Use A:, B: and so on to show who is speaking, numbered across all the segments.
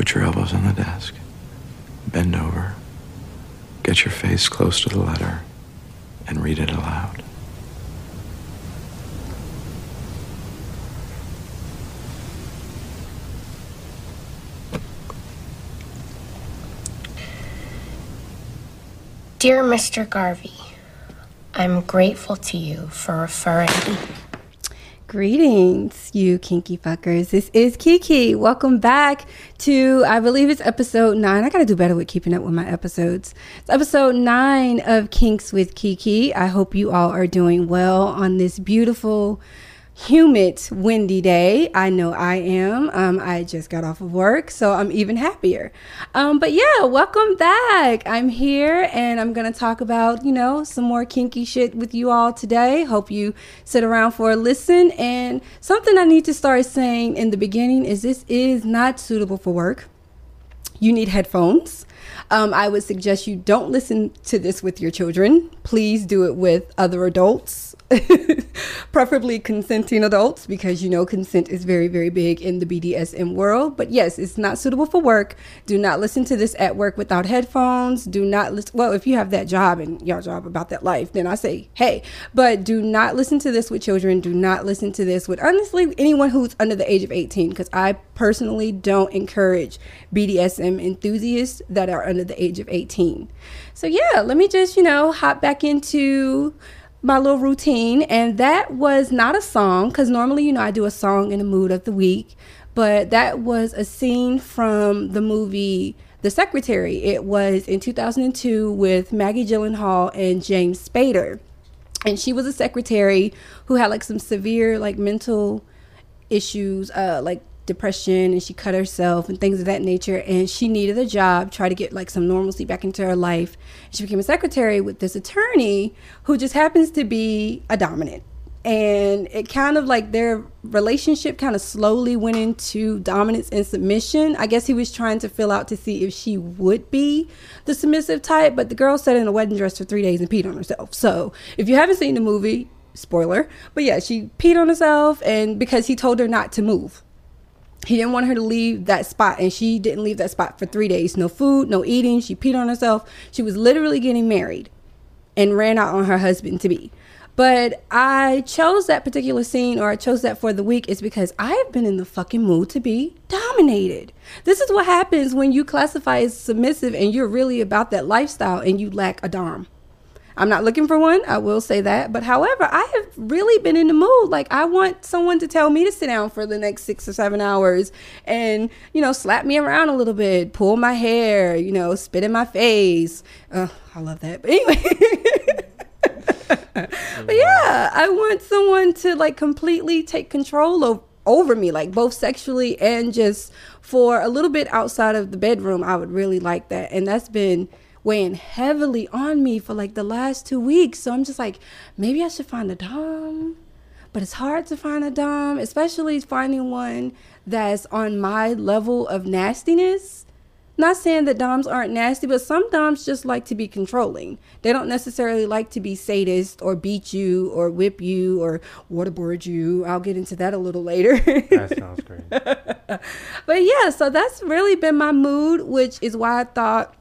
A: Put your elbows on the desk. Bend over. Get your face close to the letter and read it aloud.
B: Dear Mr. Garvey, I'm grateful to you for referring.
C: Greetings, you kinky fuckers. This is Kiki. Welcome back to, I believe it's episode nine. I gotta do better with keeping up with my episodes. It's episode nine of Kinks with Kiki. I hope you all are doing well on this beautiful humid, windy day. I know I am. Um, I just got off of work, so I'm even happier. Um, but yeah, welcome back. I'm here and I'm going to talk about, you know, some more kinky shit with you all today. Hope you sit around for a listen. And something I need to start saying in the beginning is this is not suitable for work. You need headphones. Um, I would suggest you don't listen to this with your children. Please do it with other adults preferably consenting adults because you know consent is very very big in the BDSM world. But yes it's not suitable for work. Do not listen to this at work without headphones. Do not listen well if you have that job and your job about that life then I say hey. But do not listen to this with children. Do not listen to this with honestly anyone who's under the age of 18 because I personally don't encourage BDSM enthusiasts that are under the age of 18 so yeah let me just you know hop back into my little routine and that was not a song because normally you know i do a song in the mood of the week but that was a scene from the movie the secretary. It was in 2002 with maggie gyllenhaal and james spader. And she was a secretary who had like some severe like mental issues uh like depression and she cut herself and things of that nature. And she needed a job try to get like some normalcy back into her life. She became a secretary with this attorney who just happens to be a dominant. And it kind of like their relationship kind of slowly went into dominance and submission. I guess he was trying to fill out to see if she would be the submissive type but the girl sat in a wedding dress for three days and peed on herself. So if you haven't seen the movie spoiler but yeah she peed on herself and because he told her not to move he didn't want her to leave that spot and she didn't leave that spot for three days. No food no eating. She peed on herself. She was literally getting married and ran out on her husband to be. But i chose that particular scene or i chose that for the week is because i have been in the fucking mood to be dominated. This is what happens when you classify as submissive and you're really about that lifestyle and you lack a dom I'm not looking for one. I will say that. But however, I have really been in the mood. Like I want someone to tell me to sit down for the next six or seven hours and, you know, slap me around a little bit, pull my hair, you know, spit in my face. Uh, I love that. But anyway. but yeah, I want someone to like completely take control of over me, like both sexually and just for a little bit outside of the bedroom. I would really like that. And that's been weighing heavily on me for like the last two weeks. So I'm just like, maybe I should find a Dom. But it's hard to find a Dom, especially finding one that's on my level of nastiness. Not saying that Doms aren't nasty, but some Doms just like to be controlling. They don't necessarily like to be sadist or beat you or whip you or waterboard you. I'll get into that a little later.
D: that sounds great.
C: but yeah, so that's really been my mood, which is why I thought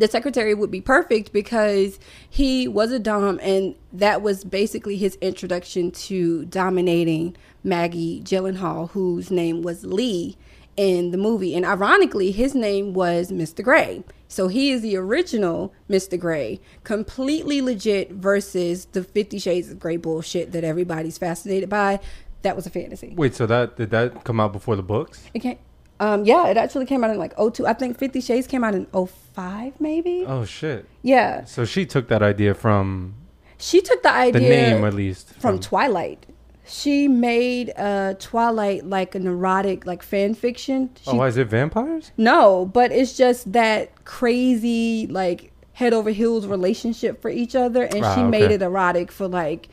C: the secretary would be perfect because he was a dom and that was basically his introduction to dominating maggie gyllenhaal whose name was lee in the movie. And ironically his name was mr gray. So he is the original mr gray completely legit versus the 50 shades of gray bullshit that everybody's fascinated by. That was a fantasy.
D: Wait, so that did that come out before the books?
C: it came um, yeah, it actually came out in like 02. I think Fifty Shades came out in 05, maybe.
D: Oh shit.
C: Yeah.
D: So she took that idea from
C: She took the idea
D: the name at least
C: from Twilight. She made uh, Twilight like an erotic, like fan fiction. She,
D: Oh, why is it vampires?
C: no, but it's just that crazy, like head over heels relationship for each other, and
D: Ah,
C: she made it erotic for like,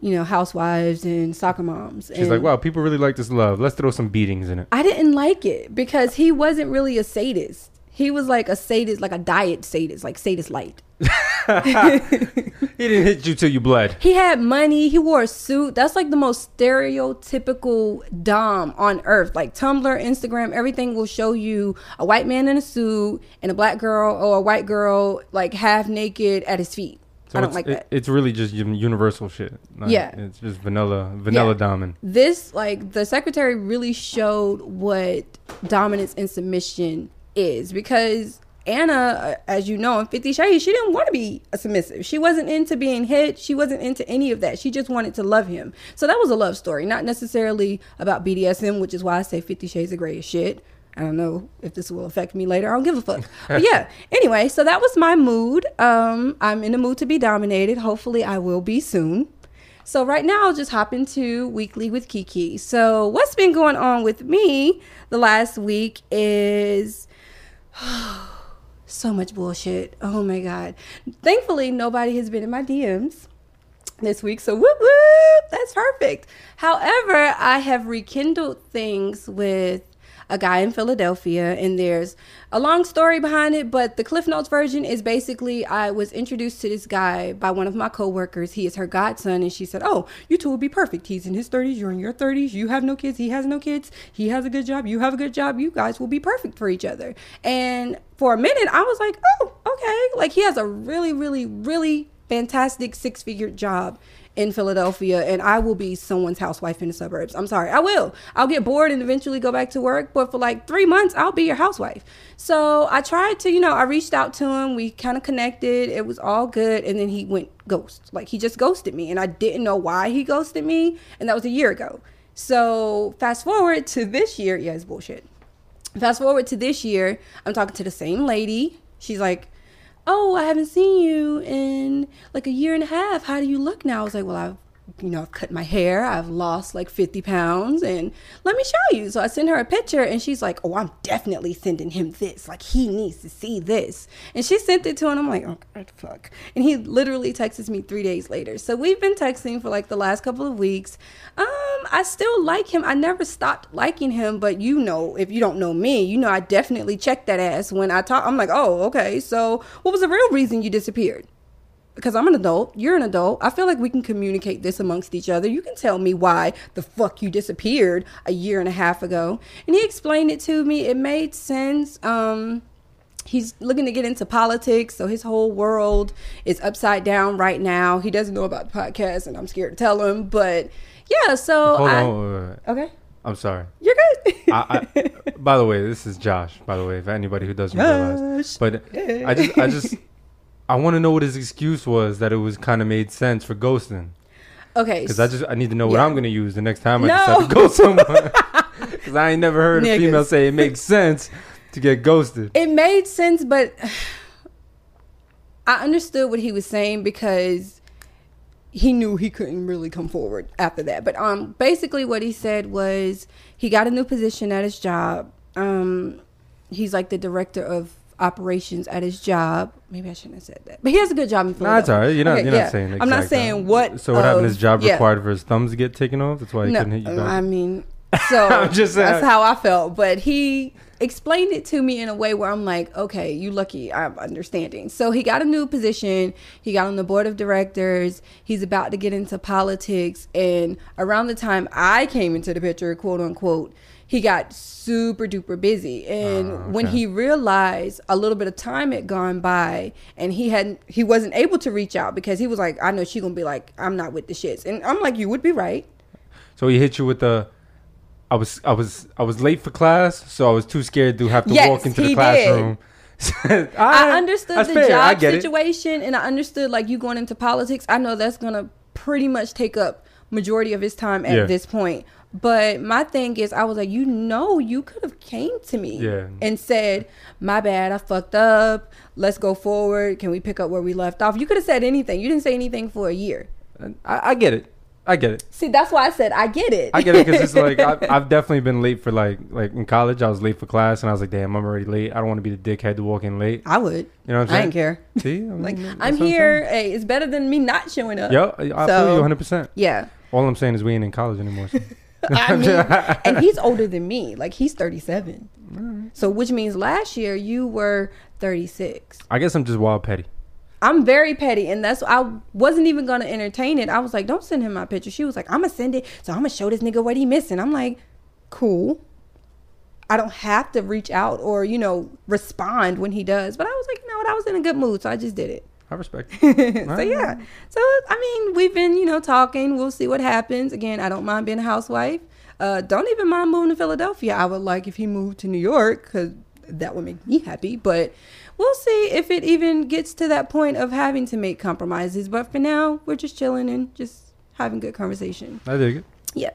C: you know, housewives and soccer moms.
D: She's
C: and
D: like, wow, people really like this love. Let's throw some beatings in it.
C: I didn't like it because he wasn't really a sadist. He was like a sadist, like a diet sadist, like sadist light.
D: He didn't hit you till you bled.
C: He had money. He wore a suit. That's like the most stereotypical dom on earth. Like Tumblr, Instagram, everything will show you a white man in a suit and a black girl or a white girl like half naked at his feet. I don't like
D: it-
C: that.
D: It's really just universal shit. Like,
C: Yeah.
D: It's just vanilla, vanilla
C: Yeah.
D: diamond.
C: this like the secretary really showed what dominance and submission is because Anna, uh, as you know, in Fifty Shades, she didn't want to be a submissive. She wasn't into being hit. She wasn't into any of that. She just wanted to love him. So that was a love story, not necessarily about BDSM, which is why I say Fifty Shades of Grey is shit. I don't know if this will affect me later. I don't give a fuck. But yeah. Anyway, so that was my mood. Um, I'm in the mood to be dominated. Hopefully, I will be soon. So right now I'll just hop into weekly with Kiki. So what's been going on with me the last week is so much bullshit. Oh my god. Thankfully nobody has been in my DMs this week. So whoop whoop, that's perfect. However, I have rekindled things with a guy in Philadelphia, and there's a long story behind it, but the Cliff Notes version is basically I was introduced to this guy by one of my coworkers. He is her godson, and she said, Oh, you two will be perfect. He's in his 30s, you're in your 30s, you have no kids, he has no kids, he has a good job, you have a good job, you guys will be perfect for each other. And for a minute, I was like, Oh, okay. Like, he has a really, really, really fantastic six figure job in Philadelphia and I will be someone's housewife in the suburbs. I'm sorry. I will. I'll get bored and eventually go back to work, but for like 3 months I'll be your housewife. So, I tried to, you know, I reached out to him. We kind of connected. It was all good and then he went ghost. Like he just ghosted me and I didn't know why he ghosted me and that was a year ago. So, fast forward to this year, yeah, it's bullshit. Fast forward to this year, I'm talking to the same lady. She's like, oh, I haven't seen you in like a year and a half. How do you look now? I was like, well, I've, you know, I've cut my hair. I've lost like 50 pounds and let me show you. So I send her a picture and she's like, oh, I'm definitely sending him this. Like he needs to see this. And she sent it to him. I'm like, oh, God, fuck. And he literally texts me three days later. So we've been texting for like the last couple of weeks. Um, I still like him. I never stopped liking him, but you know, if you don't know me, you know, I definitely check that ass when I talk. I'm like, oh, okay. So what was the real reason you disappeared? Because I'm an adult, you're an adult. I feel like we can communicate this amongst each other. You can tell me why the fuck you disappeared a year and a half ago. And he explained it to me. It made sense. Um, he's looking to get into politics so his whole world is upside down right now he doesn't know about the podcast and i'm scared to tell him but yeah so
D: Hold
C: I,
D: on.
C: okay
D: I'm sorry.
C: you're good
D: I, I, by the way, this is Josh. By the way, if anybody who doesn't realize,
C: Josh.
D: but I just, I just, I want to know what his excuse was that it was kind of made sense for ghosting.
C: okay
D: Because I just, I need to know what I'm gonna use the next time I
C: No.
D: decide to ghost someone. Because I ain't never heard a female say it makes sense to get ghosted.
C: it made sense but i understood what he was saying because he knew he couldn't really come forward after that but um basically what he said was he got a new position at his job um he's like the director of operations at his job maybe i shouldn't have said that but he has a good job in
D: No, that's
C: Philadelphia.
D: all right. You're not,
C: Okay,
D: you're
C: yeah.
D: not saying.
C: i'm not saying
D: time.
C: what
D: So what happened? His job
C: yeah.
D: required for his thumbs to get taken off. That's why he
C: no,
D: couldn't hit you back.
C: I mean, so
D: I'm just saying.
C: that's how I felt. But he explained it to me in a way where I'm like, okay, you lucky, I'm understanding. So he got a new position. He got on the board of directors. He's about to get into politics. And around the time I came into the picture, quote unquote, he got super duper busy. And
D: Ah,
C: when he realized a little bit of time had gone by and he hadn't he wasn't able to reach out because he was like, I know she gonna be like, I'm not with the shits. And I'm like, you would be right.
D: So he hit you with the. I was I was I was late for class, so I was too scared to have to
C: Yes,
D: walk into the classroom. I,
C: I understood the
D: fair.
C: Job
D: get it.
C: situation and I understood like you going into politics. I know that's gonna pretty much take up majority of his time at
D: Yeah.
C: this point. But my thing is I was like, you know you could have came to me
D: Yeah.
C: and said, My bad, I fucked up. Let's go forward. Can we pick up where we left off? You could have said anything. You didn't say anything for a year.
D: I, I get it. I get it.
C: See, that's why I said I get it.
D: I get it because it's like I've, I've definitely been late for like like in college. I was late for class, and I was like, "Damn, I'm already late. I don't want to be the dickhead to walk in late."
C: I would.
D: You know what I'm
C: I
D: saying?
C: didn't care.
D: See, I mean,
C: Like I'm here. Hey, it's better than me not showing up.
D: Yo, I
C: So-
D: feel you 100. percent
C: Yeah.
D: All I'm saying is we ain't in college anymore. So.
C: I mean, and he's older than me. Like he's 37. So which means last year you were 36.
D: I guess I'm just wild petty.
C: I'm very petty, and that's I wasn't even gonna entertain it. I was like, "Don't send him my picture." She was like, "I'm gonna send it, so I'm gonna show this nigga what he missing." I'm like, "Cool." I don't have to reach out or you know respond when he does, but I was like, you know what? I was in a good mood, so I just did it.
D: I respect. It.
C: so yeah, so I mean, we've been you know talking. We'll see what happens. Again, I don't mind being a housewife. Uh, don't even mind moving to Philadelphia. I would like if he moved to New York because that would make me happy. But we'll see if it even gets to that point of having to make compromises. But for now, we're just chilling and just having good conversation.
D: I dig it.
C: Yeah.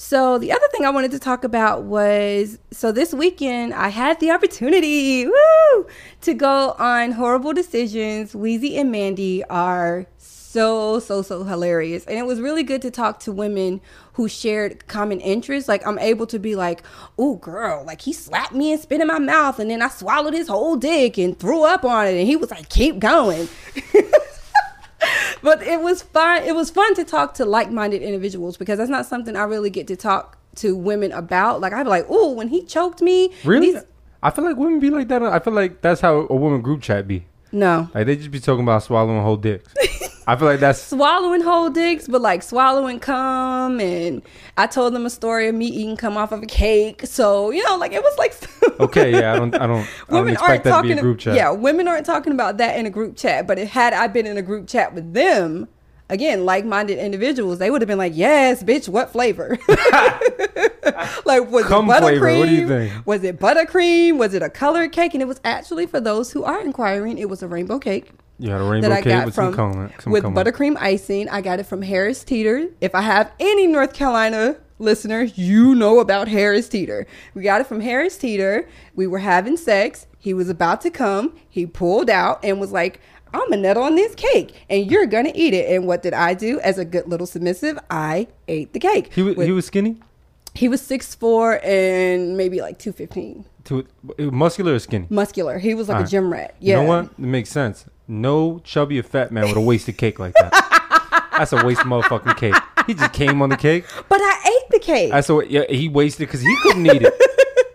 C: So the other thing I wanted to talk about was so this weekend I had the opportunity, woo, to go on horrible decisions. Weezy and Mandy are so so so hilarious. And it was really good to talk to women who shared common interests. Like i'm able to be like oh girl like he slapped me and spit in my mouth and then i swallowed his whole dick and threw up on it and he was like keep going but it was fun it was fun to talk to like-minded individuals because that's not something i really get to talk to women about like i'd be like oh when he choked me
D: Really?
C: these-
D: I feel like women be like that. I feel like that's how a woman group chat be.
C: no
D: Like they just be talking about swallowing whole dicks. I feel like that's
C: swallowing whole dicks, but like swallowing cum. And I told them a story of me eating cum off of a cake. So you know, like it was like
D: okay. Yeah, I don't. I don't. I don't
C: women aren't
D: that to
C: talking.
D: group chat.
C: Yeah, women aren't talking about that in a group chat. But it, had I been in a group chat with them, again, like-minded individuals, they would have been like, "Yes, bitch, what flavor?" like was
D: Cum
C: it buttercream?
D: what do you think?
C: Was it buttercream? Was it a colored cake? And it was actually for those who are inquiring, it was a rainbow cake
D: You had a rainbow
C: that I
D: cake
C: got
D: with
C: from
D: some cum. Some
C: with
D: cum.
C: buttercream icing. I got it from Harris Teeter. If I have any North Carolina listeners, you know about Harris Teeter. We got it from Harris Teeter. We were having sex. He was about to come. He pulled out and was like, I'm a nut on this cake and you're gonna eat it. And what did I do as a good little submissive? I ate the cake.
D: He was.
C: With-
D: He was skinny.
C: he was six four and maybe like two fifteen.
D: To muscular or skinny.
C: Muscular. He was like a gym rat. Yeah.
D: You know what? It makes sense. No chubby or fat man with a wasted cake like that. That's a waste motherfucking cake. He just came on the cake.
C: But I ate the cake.
D: I saw. Yeah, he wasted because he couldn't eat it.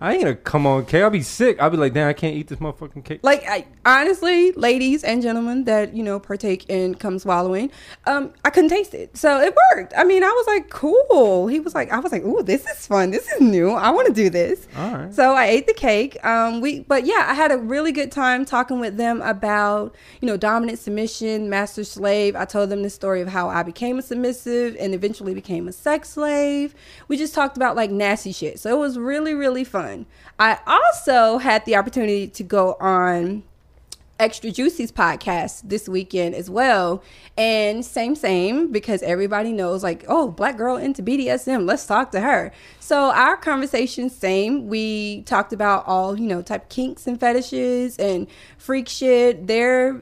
D: I ain't gonna come on cake. I'll be sick. I'll be like, damn, I can't eat this motherfucking cake.
C: like I, honestly ladies and gentlemen that you know partake in come swallowing um i couldn't taste it. So it worked. I mean i was like cool. He was like i was like oh this is fun. This is new. I want to do this.
D: All right.
C: so i ate the cake. Um we but yeah i had a really good time talking with them about you know dominant submission master slave. I told them the story of how i became a submissive and eventually became a sex slave. We just talked about like nasty shit. So it was really really fun i also had the opportunity to go on Extra Juicy's podcast this weekend as well. And same, same, because everybody knows, like, oh, black girl into BDSM, let's talk to her. So our conversation, same. We talked about all, you know, type kinks and fetishes and freak shit. They're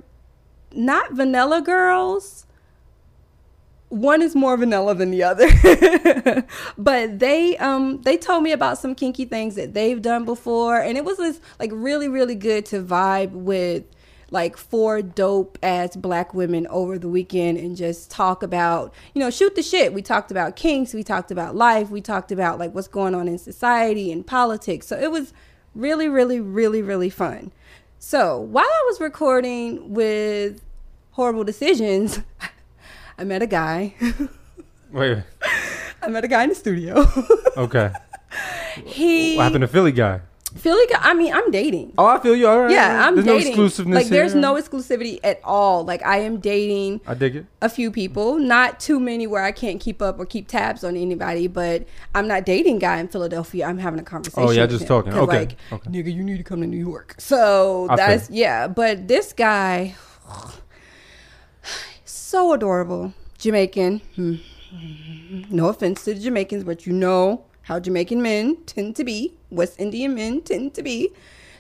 C: not vanilla girls. One is more vanilla than the other. but they um they told me about some kinky things that they've done before and it was just like really really good to vibe with like four dope ass black women over the weekend and just talk about, you know, shoot the shit. We talked about kinks, we talked about life, we talked about like what's going on in society and politics. So it was really, really, really, really fun. So while I was recording with Horrible Decisions, I met a guy.
D: Wait.
C: I met a guy in the studio.
D: Okay.
C: he
D: What happened to Philly guy?
C: Philly guy. I mean, I'm dating.
D: Oh, I feel you. All right.
C: Yeah, I'm
D: There's
C: dating.
D: no exclusiveness
C: like, there's
D: here.
C: no exclusivity at all. Like, I am dating
D: I dig it.
C: a few people, not too many where I can't keep up or keep tabs on anybody. But I'm not dating guy in Philadelphia. I'm having a conversation.
D: Oh, yeah, just talking. Okay,
C: like,
D: okay.
C: nigga, you need to come to New York. So
D: I feel
C: that's yeah. But this guy, so adorable, Jamaican. Hmm. No offense to the Jamaicans, but you know how Jamaican men tend to be. West Indian men tend to be.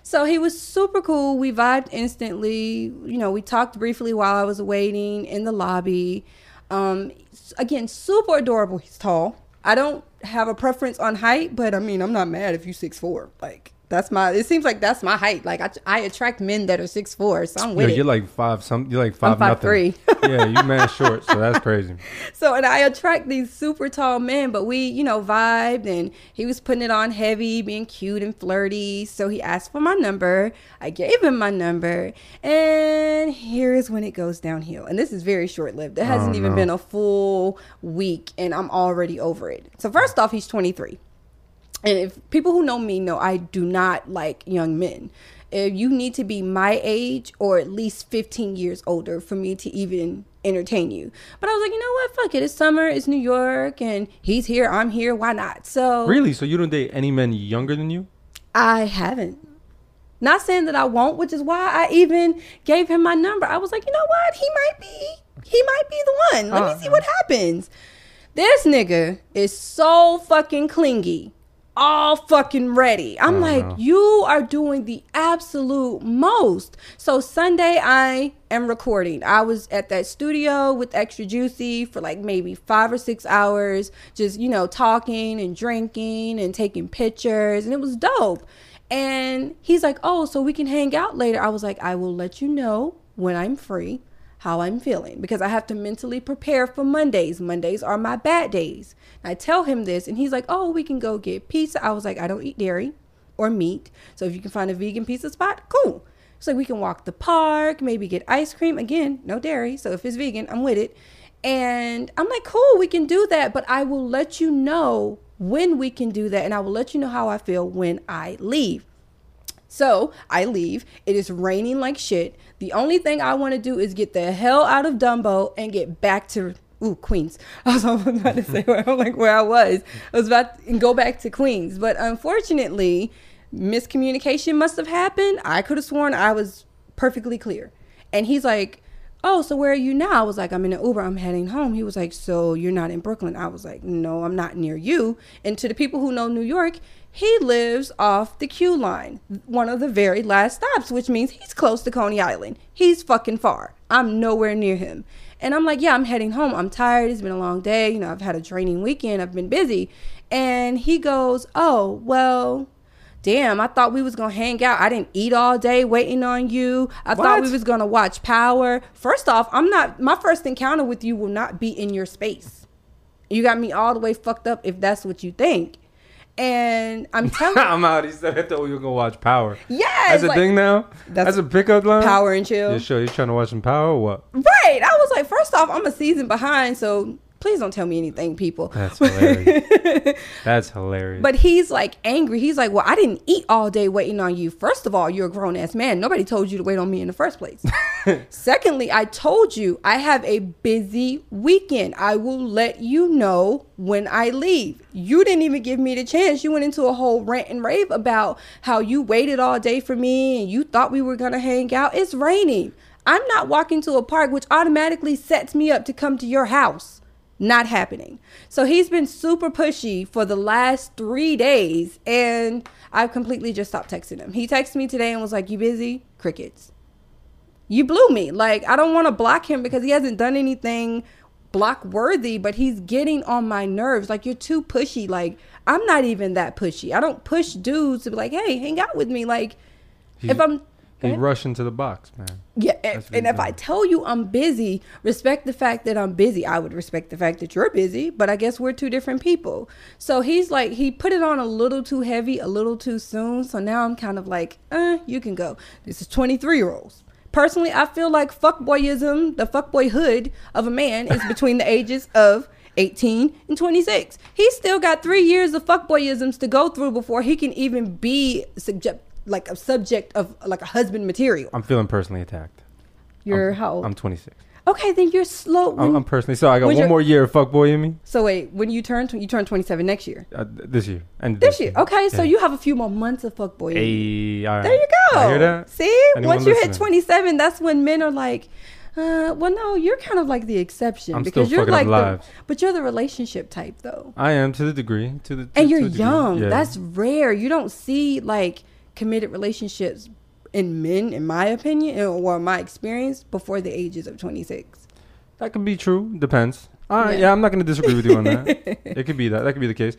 C: So he was super cool. We vibed instantly. You know, we talked briefly while I was waiting in the lobby. Um, again, super adorable. He's tall. I don't have a preference on height, but I mean, I'm not mad if you six four. Like, That's my. It seems like that's my height. Like I, I attract men that are six four. So I'm with it.
D: you're like five. Some you're like 5
C: I'm
D: nothing.
C: 5'3".
D: yeah, you man short. So that's crazy.
C: So and I attract these super tall men, but we, you know, vibed and he was putting it on heavy, being cute and flirty. So he asked for my number. I gave him my number. And here's when it goes downhill. And this is very short lived. It hasn't
D: Oh,
C: even
D: no.
C: been a full week and I'm already over it. So first off, he's 23. And if people who know me know I do not like young men. If you need to be my age or at least 15 years older for me to even entertain you. But I was like, you know what? Fuck it. It's summer. It's New York and he's here. I'm here. Why not? So
D: Really? So you don't date any men younger than you?
C: I haven't. Not saying that I won't, which is why I even gave him my number. I was like, you know what? He might be. He might be the one. Let
D: Uh,
C: me see what happens. This nigga is so fucking clingy. All fucking ready. I'm
D: Oh,
C: like, you are doing the absolute most. So Sunday I am recording. I was at that studio with Extra Juicy for like maybe five or six hours, just you know, talking and drinking and taking pictures, and it was dope. And he's like, Oh, so we can hang out later. I was like, I will let you know when I'm free how I'm feeling because I have to mentally prepare for Mondays. Mondays are my bad days. And I tell him this, and he's like, Oh, we can go get pizza. I was like, I don't eat dairy or meat. So if you can find a vegan pizza spot, cool. So we can walk the park, maybe get ice cream. Again, no dairy. So if it's vegan, I'm with it. And I'm like, cool, we can do that. But I will let you know when we can do that. And I will let you know how I feel when I leave. So I leave. It is raining like shit. The only thing I want to do is get the hell out of Dumbo and get back to ooh Queens. I was about to say where I'm like where I was. I was about to go back to Queens, but unfortunately, miscommunication must have happened. I could have sworn I was perfectly clear, and he's like. Oh, so where are you now? I was like, I'm in an Uber. I'm heading home. He was like, So you're not in Brooklyn? I was like, No, I'm not near you. And to the people who know New York, he lives off the Q line, one of the very last stops, which means he's close to Coney Island. He's fucking far. I'm nowhere near him. And I'm like, yeah, I'm heading home. I'm tired. It's been a long day. You know, I've had a draining weekend. I've been busy. And he goes, oh, well, damn, I thought we was going to hang out. I didn't eat all day waiting on you. I thought we was going to watch Power. First off, I'm not, my first encounter with you will not be in your space. You got me all the way fucked up if that's what you think. And I'm telling
D: I'm out. He said I thought we were gonna watch Power.
C: Yeah,
D: That's a
C: like-
D: thing now.
C: That's-
D: That's, a pickup line.
C: Power and chill.
D: Yeah, sure. You trying to watch some Power or what?
C: Right. I was like, first off, I'm a season behind, so please don't tell me anything, people.
D: That's hilarious. That's hilarious.
C: But he's like angry. He's like, Well, I didn't eat all day waiting on you. First of all, you're a grown ass man. Nobody told you to wait on me in the first place. Secondly, I told you I have a busy weekend. I will let you know when I leave. You didn't even give me the chance. You went into a whole rant and rave about how you waited all day for me and you thought we were going to hang out. It's raining. I'm not walking to a park, which automatically sets me up to come to your house not happening. So he's been super pushy for the last three days, and I've completely just stopped texting him. He texted me today and was like, You busy? Crickets. You blew me. Like, I don't want to block him because he hasn't done anything block worthy, but he's getting on my nerves. Like, you're too pushy. Like, I'm not even that pushy. I don't push dudes to be like, Hey, hang out with me. Like,
D: He-
C: if I'm.
D: He rushed into the box, man.
C: Yeah, and, and if I tell you I'm busy, respect the fact that I'm busy. I would respect the fact that you're busy, but I guess we're two different people. So he's like, he put it on a little too heavy, a little too soon. So now I'm kind of like, uh, you can go. This is 23 year olds. Personally, I feel like fuckboyism, the fuckboyhood of a man, is between the ages of 18 and 26. He's still got three years of fuckboyisms to go through before he can even be subject, like a subject of like a husband material.
D: I'm feeling personally attacked.
C: You're
D: I'm,
C: how old?
D: I'm 26.
C: Okay, then you're slow.
D: I'm, I'm personally so I got one more year of fuckboy in me
C: so wait, when you turn, tw- you turn 27 next year.
D: uh, th- this year and
C: This year, okay. So you have a few more months of fuckboy.
D: Hey, right.
C: There you go.
D: I hear that?
C: See,
D: Anyone
C: once you hit 27, that's when men are like, uh, well, no, you're kind of like the exception
D: I'm
C: because you're like the, but you're the relationship type though,
D: I am to the degree to the to,
C: and you're
D: degree.
C: young.
D: Yeah.
C: That's rare. You don't see like committed relationships in men, in my opinion, or my experience, before the ages of 26.
D: That could be true. Depends. All right.
C: Yeah.
D: Yeah. I'm not going to disagree with you on that. it could be that. That could be the case.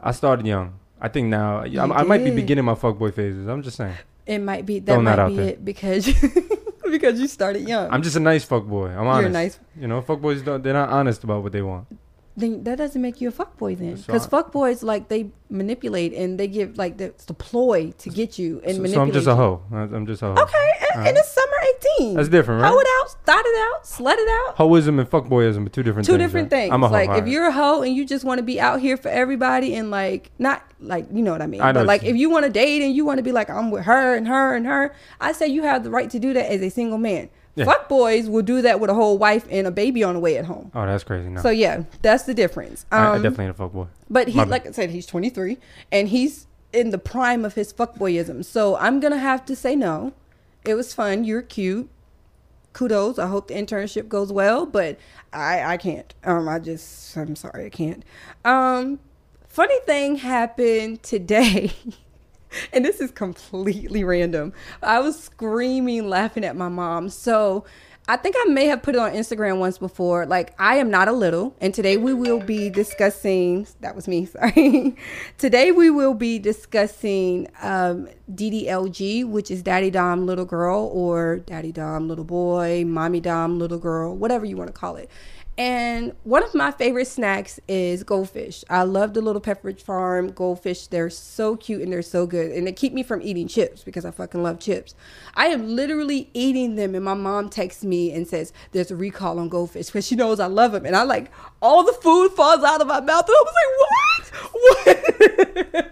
D: I started young. I think now I, I might be beginning my fuckboy phases. I'm just saying.
C: It might be that
D: Throwing
C: might
D: that out
C: be
D: there.
C: it because because you started young.
D: I'm just a nice fuckboy. I'm honest.
C: You're nice.
D: You know, fuckboys don't. They're not honest about what they want.
C: Then that doesn't make you a fuckboy then
D: So
C: because
D: I-
C: fuckboys like they manipulate and they give like the, it's the ploy to get you and
D: So,
C: manipulate
D: so I'm just a hoe. I'm just a hoe.
C: okay and,
D: Alright.
C: and it's summer 18
D: That's different, right?
C: hoe it out thought it out slut it out
D: Hoism and fuckboyism are two different
C: two
D: things.
C: different
D: right?
C: things
D: I'm a hoe.
C: like if you're a hoe and you just want to be out here for everybody and like not like you know what i mean
D: I know
C: but like
D: you
C: if you want to date and you want to be like i'm with her and her and her i say you have the right to do that as a single man
D: Yeah.
C: fuck boys will do that with a whole wife and a baby on the way at home
D: Oh, that's crazy. No,
C: so yeah that's the difference
D: I, I
C: Um,
D: definitely ain't a fuck boy.
C: but he,
D: My
C: like I said, he's 23 and he's in the prime of his fuckboyism. So I'm gonna have to say no. It was fun. You're cute. Kudos. I hope the internship goes well, but I I can't. Um, I just I'm sorry I can't. Um, funny thing happened today. and this is completely random. I was screaming, laughing at my mom. So I think I may have put it on Instagram once before. Like, I am not a little. And today we will be discussing, that was me, sorry. today we will be discussing um, DDLG, which is Daddy Dom Little Girl or Daddy Dom Little Boy, Mommy Dom Little Girl, whatever you want to call it. And one of my favorite snacks is goldfish. I love the Little Pepperidge Farm goldfish. They're so cute and they're so good. And they keep me from eating chips because I fucking love chips. I am literally eating them and my mom texts me and says there's a recall on goldfish because she knows I love them. And I like all the food falls out of my mouth. And I was like, what? What?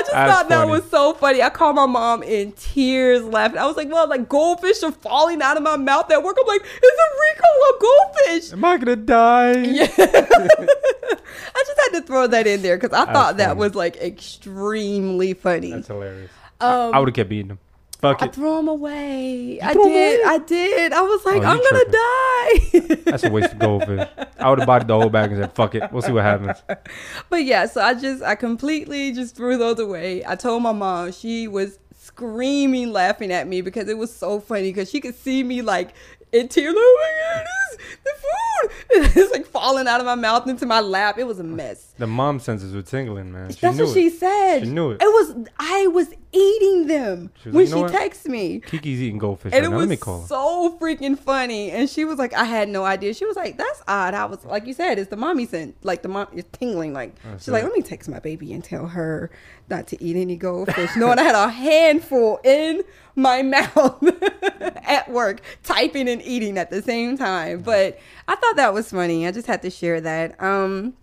C: I just
D: That's
C: thought that
D: funny.
C: was so funny. I called my mom in tears laughing. I was like, well, like goldfish are falling out of my mouth at work. I'm like, it's a recall on goldfish.
D: Am I gonna die?
C: Yeah. I just had to throw that in there because I
D: That's
C: thought that
D: funny.
C: was like extremely funny.
D: That's hilarious.
C: Um,
D: I would have kept eating them. Fuck
C: I
D: it.
C: threw them away. I did.
D: away?
C: I did. I was like,
D: Oh,
C: I'm gonna die.
D: That's a waste of goldfish. I would have bought the whole bag and said, "Fuck it, we'll see what happens."
C: but yeah, so I just, I completely just threw those away. I told my mom. She was screaming, laughing at me because it was so funny because she could see me like in tears. Oh my god, this, the food! It's like falling out of my mouth into my lap. It was a mess.
D: The mom senses were tingling, man. She
C: That's what
D: it.
C: she said.
D: She knew it.
C: It was I was eating them
D: She
C: when
D: like, "You know
C: she texts me.
D: Kiki's eating goldfish
C: And
D: right
C: it
D: now.
C: was
D: Let me call her.
C: so freaking funny. And she was like, I had no idea. She was like, That's odd. I was like you said, it's the mommy scent. Like the mom is tingling. Like
D: That's
C: she's like. Let me text my baby and tell her not to eat any goldfish. Knowing I had a handful in my mouth at work, typing and eating at the same time. But I thought that was funny. I just had to share that. Um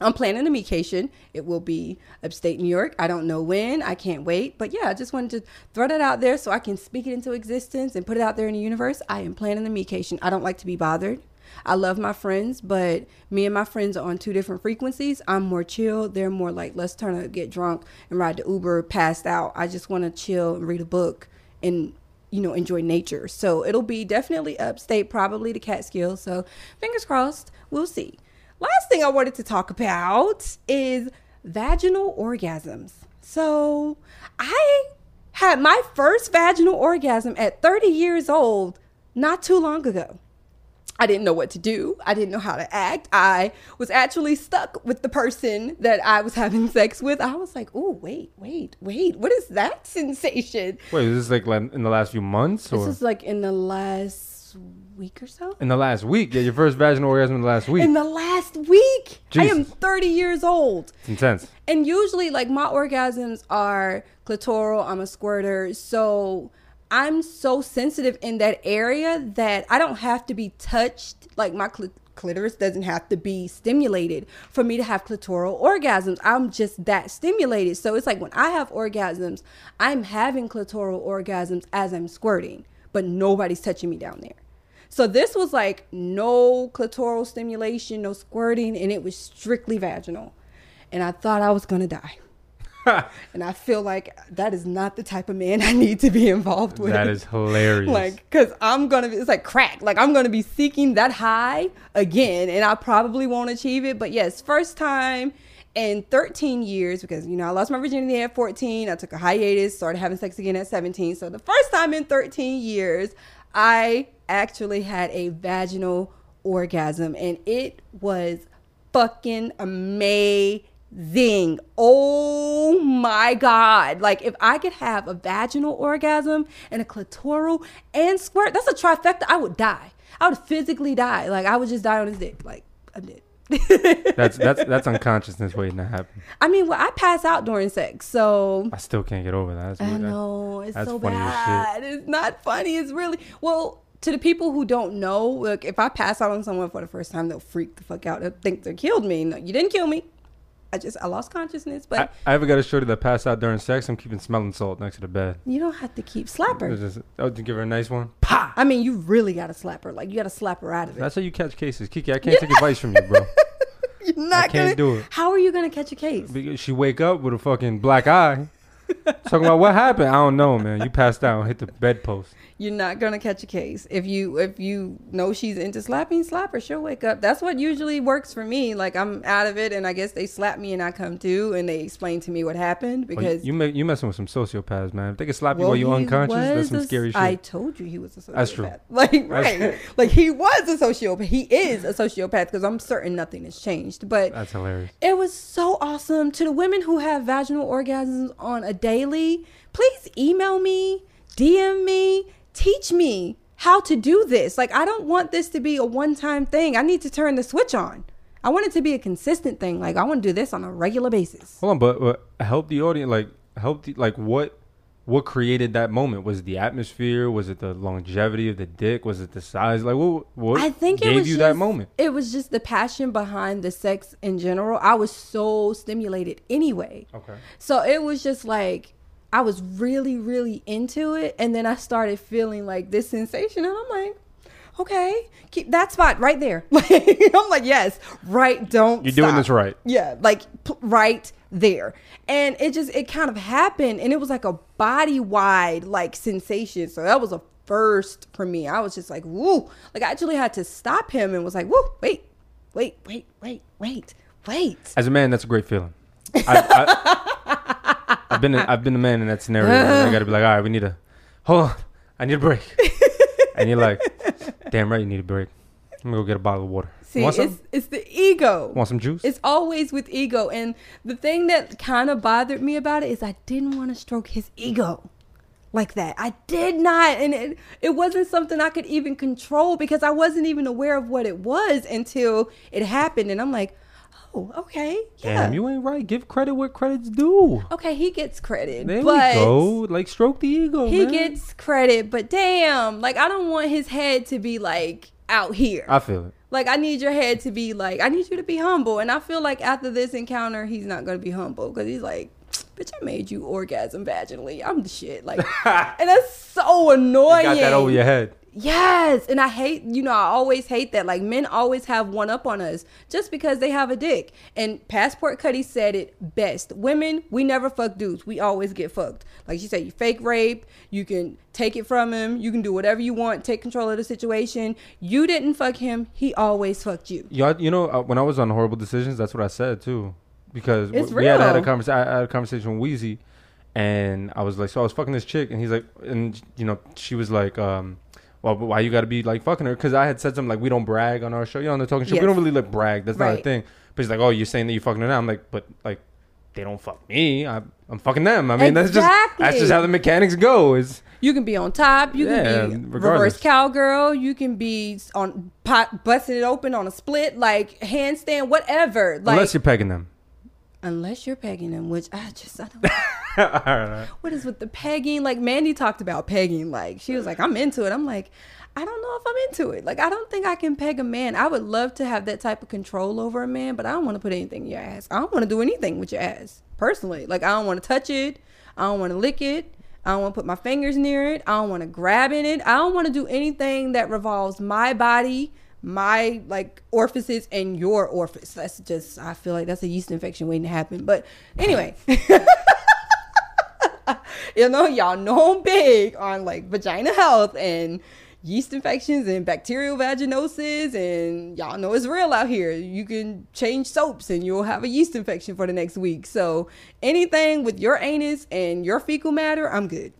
C: I'm planning a vacation. It will be upstate New York. I don't know when. I can't wait. But yeah, I just wanted to throw that out there so I can speak it into existence and put it out there in the universe. I am planning a vacation. I don't like to be bothered. I love my friends, but me and my friends are on two different frequencies. I'm more chill. They're more like, let's turn up, get drunk, and ride the Uber passed out. I just want to chill and read a book and you know enjoy nature. So it'll be definitely upstate, probably the Catskills. So fingers crossed. We'll see. Last thing I wanted to talk about is vaginal orgasms. So I had my first vaginal orgasm at 30 years old not too long ago. I didn't know what to do. I didn't know how to act. I was actually stuck with the person that I was having sex with. I was like, oh, wait, wait, wait. What is that sensation?
D: Wait, is this like in the last few months or
C: This is like in the last week or so.
D: in the last week? Yeah, your first vaginal orgasm in the last week.
C: In the last week. I am 30 years old.
D: it's intense.
C: And usually, like, my orgasms are clitoral. I'm a squirter. So I'm so sensitive in that area that I don't have to be touched. Like, my clit- clitoris doesn't have to be stimulated for me to have clitoral orgasms. I'm just that stimulated. So it's like when I have orgasms, I'm having clitoral orgasms as I'm squirting, but nobody's touching me down there. So this was like no clitoral stimulation, no squirting, and it was strictly vaginal. And I thought I was gonna die. and I feel like that is not the type of man I need to be involved with.
D: That is hilarious.
C: Like, cause I'm gonna be, it's like crack. Like I'm gonna be seeking that high again, and I probably won't achieve it. But yes, first time in 13 years, because you know I lost my virginity at 14. I took a hiatus, started having sex again at 17. So the first time in 13 years, I actually had a vaginal orgasm, and it was fucking amazing. Oh my God. Like, if I could have a vaginal orgasm and a clitoral and squirt, that's a trifecta. I would die. I would physically die. Like, I would just die on his dick. Like, I'm dead.
D: That's that's that's unconsciousness waiting to happen.
C: I mean, well, I pass out during sex, so
D: I still can't get over that. That's
C: I know it's so bad. It's not funny. It's really well to the people who don't know. Look, if I pass out on someone for the first time, they'll freak the fuck out. They'll think they killed me. No, you didn't kill me. I just I lost consciousness, but
D: I, I ever got a shorty that passed out during sex. I'm keeping smelling salt next to the bed.
C: you don't have to keep
D: It
C: slapper.
D: was just, oh, to give her a nice one. Pa.
C: I mean, you really got to slap her. Like you got to slap her out of it.
D: That's how you catch cases, Kiki. I can't take advice from you, bro.
C: You're not
D: I can't
C: gonna,
D: do it.
C: How are you gonna catch a case?
D: Because she wake up with a fucking black eye, talking about what happened. I don't know, man. You passed out, and hit the bedpost.
C: You're not gonna catch a case. If you if you know she's into slapping, slap her. She'll wake up. That's what usually works for me. Like I'm out of it, and I guess they slap me, and I come to, and they explain to me what happened oh,
D: Well,
C: because
D: you you, you messing with some sociopaths, man. If they can slap you
C: Well,
D: while you're unconscious, that's some
C: a-
D: scary shit.
C: I told you he was a sociopath.
D: That's true.
C: Like right, like he was a sociopath. He is a sociopath because I'm certain nothing has changed. But
D: That's hilarious.
C: it was so awesome to the women who have vaginal orgasms on a daily. Please email me, DM me, teach me how to do this. Like I don't want this to be a one-time thing. I need to turn the switch on. I want it to be a consistent thing. Like I want to do this on a regular basis.
D: Hold on, but, but help the audience. Like help the like what what created that moment? Was it the atmosphere? Was it the longevity of the dick? Was it the size? Like what what
C: I think
D: gave
C: it was
D: you
C: just,
D: that moment?
C: It was just the passion behind the sex in general. I was so stimulated anyway.
D: Okay.
C: So it was just like I was really, really into it, and then I started feeling like this sensation, and I'm like, okay, keep that spot right there. I'm like, yes, right. Don't.
D: You're doing this right.
C: Yeah, like p- right there, and it just it kind of happened, and it was like a body wide like sensation. So that was a first for me. I was just like, woo! Like I actually had to stop him and was like, woo, wait, wait, wait, wait, wait, wait.
D: As a man, that's a great feeling. I, been a, I've been a man in that scenario. and I got to be like, all right, we need a hold on. I need a break. and you're like, damn right, you need a break. I'm gonna go get a bottle of water.
C: See,
D: Want
C: it's it's the ego.
D: Want some juice?
C: It's always with ego. And the thing that kind of bothered me about it is I didn't want to stroke his ego like that. I did not. And it, it wasn't something I could even control because I wasn't even aware of what it was until it happened. And I'm like, oh, okay. Yeah.
D: Damn, you ain't right. Give credit where credit's due.
C: okay, he gets credit.
D: There
C: but
D: we go. Like stroke the ego.
C: He
D: man.
C: gets credit, but damn, like I don't want his head to be like out here.
D: I feel it.
C: Like I need your head to be like I need you to be humble, and I feel like after this encounter, he's not gonna be humble because he's like, "Bitch, I made you orgasm vaginally. I'm the shit." Like, and that's so
D: You
C: annoying.
D: got that over your head.
C: Yes, and I hate, you know, I always hate that. Like men always have one up on us just because they have a dick. And Passport Cuddy said it best. Women, we never fuck dudes. We always get fucked. Like she said, you fake rape, you can take it from him, you can do whatever you want, take control of the situation. You didn't fuck him, he always fucked you.
D: You, you know, uh, when I was on horrible decisions, that's what I said too, because
C: It's
D: we had had a
C: real.
D: conversation. I had a conversation with Weezy, and I was like, so I was fucking this chick, and he's like, and you know, she was like, um, well, why you got to be like fucking her? Because I had said something like, we don't brag on our show, you know, on the talking show,
C: Yes.
D: We don't really like brag. That's not a thing. But he's like, oh, you're saying that you're fucking her now? I'm like, but like, they don't fuck me. I, I'm fucking them. I mean, that's just that's just how the mechanics go. Is
C: You can be on top. You
D: Yeah,
C: can be
D: regardless.
C: reverse cowgirl. You can be on pot, busting it open on a split, like handstand, whatever. Like
D: unless you're pegging them.
C: Unless you're pegging them, which I just I don't.
D: All right, all right.
C: what is with the pegging? Like Mandy talked about pegging. Like she was like, I'm into it. I'm like, I don't know if I'm into it. Like I don't think I can peg a man. I would love to have that type of control over a man, but I don't want to put anything in your ass. I don't want to do anything with your ass personally. Like I don't want to touch it. I don't want to lick it. I don't want to put my fingers near it. I don't want to grab in it. I don't want to do anything that revolves my body, my like orifices, and your orifice. That's just I feel like that's a yeast infection waiting to happen. But anyway. you know, y'all know I'm big on like vagina health and yeast infections and bacterial vaginosis and y'all know it's real out here. You can change soaps and you'll have a yeast infection for the next week. So anything with your anus and your fecal matter, I'm good.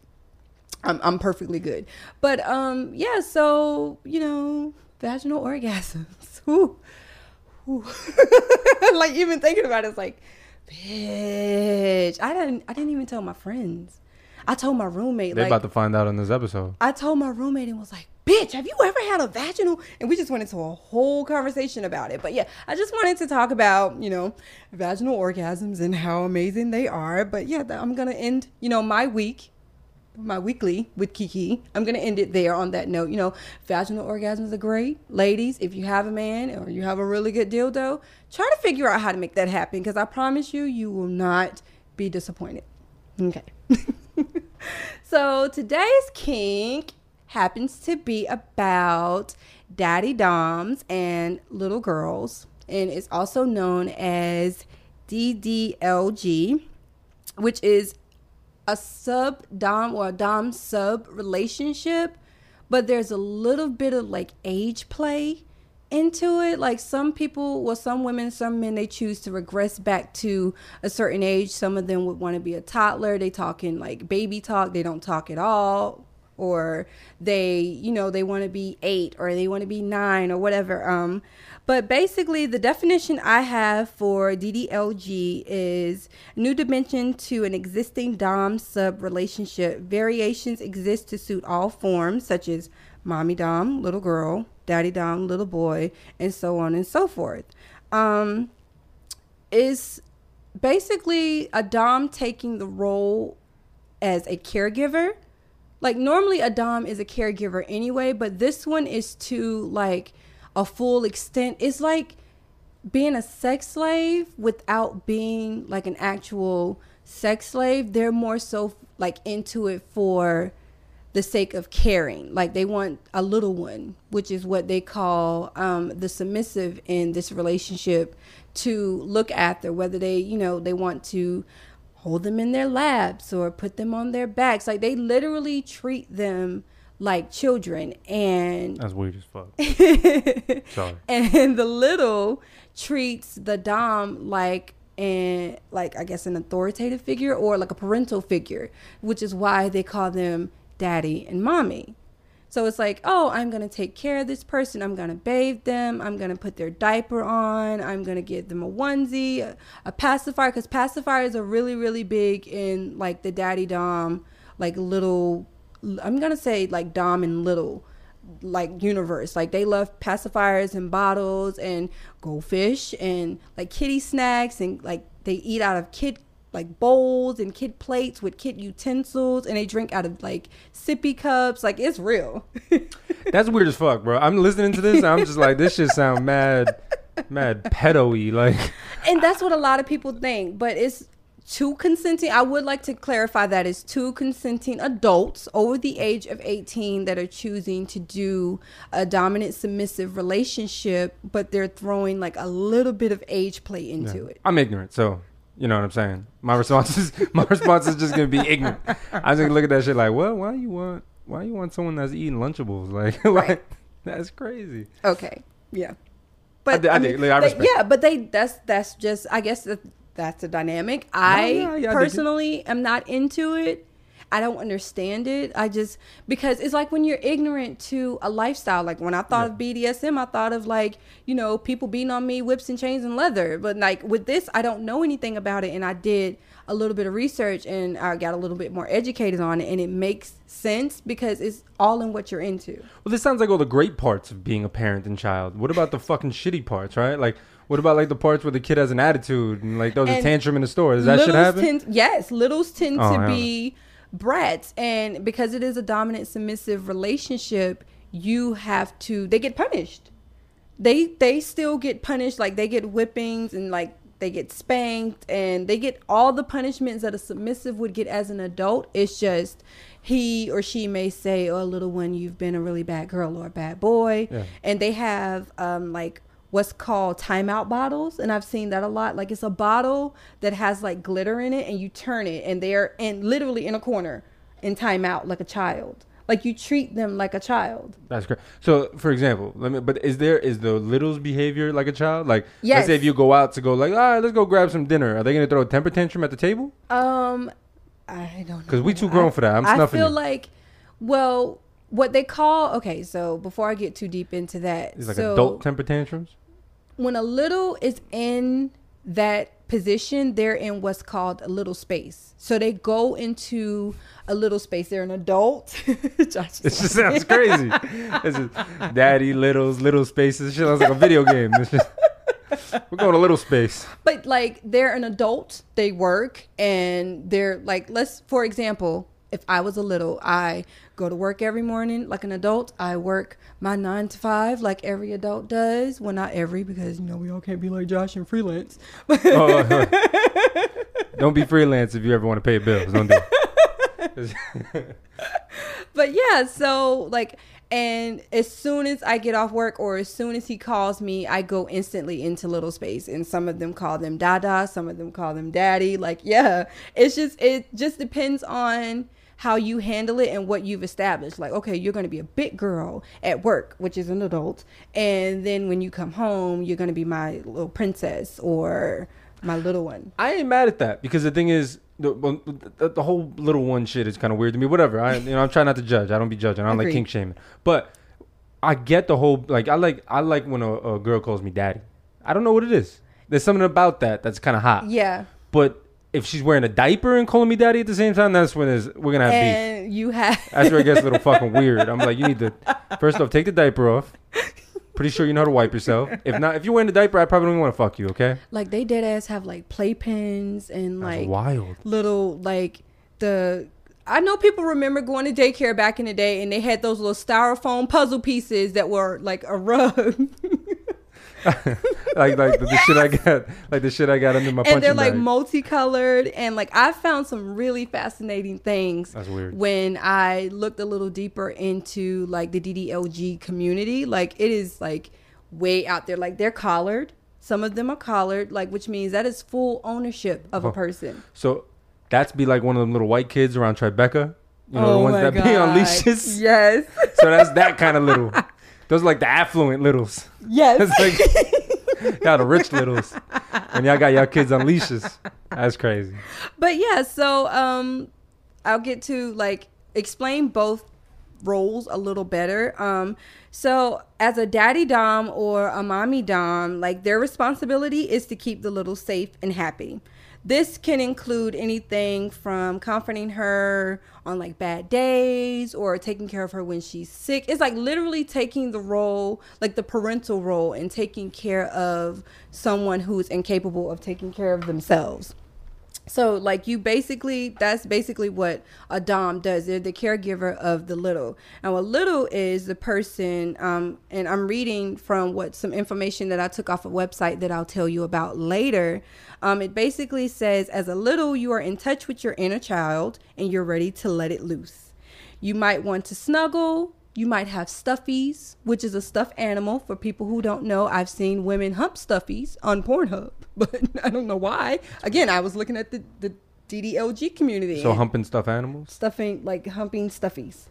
C: I'm I'm perfectly good. But um yeah, so you know, vaginal orgasms. Whew. Whew. like even thinking about it, it's like bitch. I didn't. I didn't even tell my friends. I told my roommate.
D: They're
C: like,
D: about to find out in this episode.
C: I told my roommate and was like, "Bitch, have you ever had a vaginal?" And we just went into a whole conversation about it. But yeah, I just wanted to talk about you know vaginal orgasms and how amazing they are. But yeah, I'm gonna end you know my week. My weekly with Kiki. I'm gonna end it there on that note. You know, vaginal orgasms are great, ladies. If you have a man or you have a really good dildo, try to figure out how to make that happen. Because I promise you, you will not be disappointed. Okay. so today's kink happens to be about daddy doms and little girls, and it's also known as DDLG, which is a sub dom or a dom sub relationship, but there's a little bit of like age play into it. Like some people, well, some women, some men, they choose to regress back to a certain age. Some of them would want to be a toddler. They talk in like baby talk. They don't talk at all. Or they, you know, they want to be eight or they want to be nine or whatever. Um, but basically, the definition I have for DDLG is new dimension to an existing dom sub relationship. Variations exist to suit all forms, such as mommy dom, little girl, daddy dom, little boy, and so on and so forth. Um, is basically a dom taking the role as a caregiver. Like normally a dom is a caregiver anyway, but this one is to like a full extent. It's like being a sex slave without being like an actual sex slave. They're more so like into it for the sake of caring. Like they want a little one, which is what they call um, the submissive in this relationship to look after, whether they, you know, they want to hold them in their laps or put them on their backs. Like they literally treat them like children and
D: That's weird as fuck. Sorry.
C: and the little treats the dom like and like I guess an authoritative figure or like a parental figure, which is why they call them daddy and mommy. So it's like, oh, I'm gonna take care of this person. I'm gonna bathe them. I'm gonna put their diaper on. I'm gonna give them a onesie, a, a pacifier, because pacifiers are really, really big in like the daddy dom, like little. I'm gonna say like dom and little like universe. Like they love pacifiers and bottles and goldfish and like kitty snacks and like they eat out of kid like bowls and kid plates with kid utensils and they drink out of like sippy cups. Like it's real.
D: That's weird as fuck, bro. I'm listening to this. I'm just like, this shit sound mad, mad pedo-y. Like,
C: and that's what a lot of people think, but it's two consenting I would like to clarify that is two consenting adults over the age of 18 that are choosing to do a dominant submissive relationship but they're throwing like a little bit of age play into
D: yeah.
C: it.
D: I'm ignorant, so you know what I'm saying. My response is my response is just gonna be ignorant. I'm just gonna look at that shit like, well, why you want why you want someone that's eating Lunchables? Like,
C: Right.
D: like that's crazy.
C: Okay. Yeah.
D: I
C: But
D: I
C: I,
D: dig-
C: mean,
D: like, I
C: they- yeah, but they that's that's just I guess that that's a dynamic. Oh, I
D: yeah, yeah,
C: personally am not into it. I don't understand it. I just because it's like when you're ignorant to a lifestyle. Like when I thought of BDSM, I thought of like you know people beating on me, whips and chains and leather. But like with this, I don't know anything about it, and I did a little bit of research and I got a little bit more educated on it, and it makes sense because it's all in what you're into.
D: Well, this sounds like all the great parts of being a parent and child. What about the fucking shitty parts, right? Like, what about like the parts where the kid has an attitude and like throws a
C: And
D: tantrum in the store? Does that shit happen?
C: Tend, yes, littles tend
D: Oh,
C: to be brats, and because it is a dominant submissive relationship, you have to. They get punished. They they still get punished. Like they get whippings and like they get spanked and they get all the punishments that a submissive would get as an adult. It's just he or she may say, "Oh, little one, you've been a really bad girl or a bad boy,"
D: Yeah.
C: and they have um like what's called timeout bottles and i've seen that a lot like it's a bottle that has like glitter in it and you turn it and they're in literally in a corner in timeout like a child like you treat them like a child
D: That's great. So, for example, let me. But is there is the little's behavior like a child? Like,
C: Yes.
D: let's say if you go out to go like, all right, let's go grab some dinner. Are they gonna throw a temper tantrum at the table?
C: um i don't
D: because we too grown
C: I-
D: for that. I'm
C: i
D: snuffing
C: feel
D: you.
C: like well what they call okay so before i get too deep into that
D: It's like
C: so
D: adult temper tantrums.
C: When a little is in that position, they're in what's called a little space. So they go into a little space. They're an adult. Josh
D: It just sounds crazy. It's just daddy, littles, little spaces. Shit sounds like a video game. Just, we're going to little space.
C: but like they're an adult they work and they're like let's for example if i was a little i go to work every morning like an adult. I work my nine to five like every adult does. Well not every because you know we all can't be like josh and freelance.
D: Oh, uh-huh. don't be freelance if you ever want to pay bills. Don't do it.
C: but yeah so like and as soon as i get off work or as soon as he calls me i go instantly into little space and some of them call them dada some of them call them daddy. Like yeah it's just it just depends on how you handle it and what you've established like okay you're going to be a big girl at work which is an adult and then when you come home you're going to be my little princess or my little one
D: I ain't mad at that because the thing is, the, the, the whole little one shit is kind of weird to me. Whatever. I you know I'm trying not to judge. I don't be judging. I don't like kink shaming. But I get the whole like I like I like when a, a girl calls me daddy. I don't know what it is. There's something about that that's kind of hot.
C: yeah
D: But if she's wearing a diaper and calling me daddy at the same time, that's when there's, we're gonna have beef.
C: and you have
D: That's where it gets a little fucking weird. I'm like, you need to first off take the diaper off. Pretty sure you know how to wipe yourself. If not, if you're wearing the diaper, I probably don't want to fuck you. Okay?
C: like they dead ass have like playpens and
D: That's
C: like
D: wild.
C: little like the I know people remember going to daycare back in the day and they had those little styrofoam puzzle pieces that were like a rug.
D: like like the, the shit I got, like the shit I got under my
C: and they're like
D: bag.
C: multicolored and like I found some really fascinating things
D: That's weird.
C: when I looked a little deeper into like the DDLG community. Like it is like way out there. Like they're collared. Some of them are collared, like which means that is full ownership of a
D: Oh.
C: person.
D: So that's be like one of them little white kids around Tribeca. You know, the oh ones
C: Oh
D: that be on
C: God.
D: leashes.
C: Yes.
D: So that's that kind of little. Those are like the affluent littles.
C: Yes.
D: Like y'all the rich littles, and y'all got y'all kids on leashes. That's crazy.
C: but yeah so um i'll get to like explain both roles a little better um so as a daddy dom or a mommy dom like their responsibility is to keep the little safe and happy this can include anything from comforting her on like bad days or taking care of her when she's sick. It's like literally taking the role, like the parental role, and taking care of someone who's incapable of taking care of themselves. So, like, you basically, that's basically what a Dom does. They're the caregiver of the little. Now, a little is the person, um, and I'm reading from what some information that I took off a website that I'll tell you about later. Um, it basically says, as a little, you are in touch with your inner child and you're ready to let it loose. You might want to snuggle. You might have stuffies, which is a stuffed animal. For people who don't know, I've seen women hump stuffies on Pornhub, but I don't know why. Again, I was looking at the, the DDLG community.
D: So humping stuffed animals.
C: stuffing, like humping stuffies.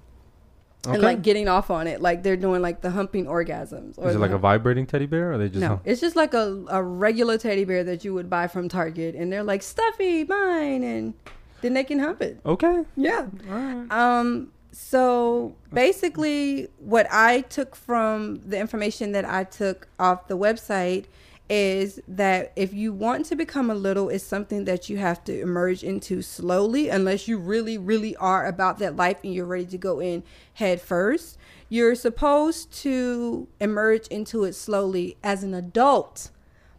D: Okay.
C: And like getting off on it. Like they're doing like the humping orgasms. Or
D: Is it like
C: the-
D: a vibrating teddy bear, or are they just?
C: no,
D: hump-
C: it's just like a, a regular teddy bear that you would buy from Target. And they're like, stuffy, mine. And then they can hump it.
D: Okay.
C: Yeah.
D: All right.
C: Um. So basically, what I took from the information that I took off the website is that if you want to become a little, it's something that you have to emerge into slowly, unless you really, really are about that life and you're ready to go in head first. You're supposed to emerge into it slowly as an adult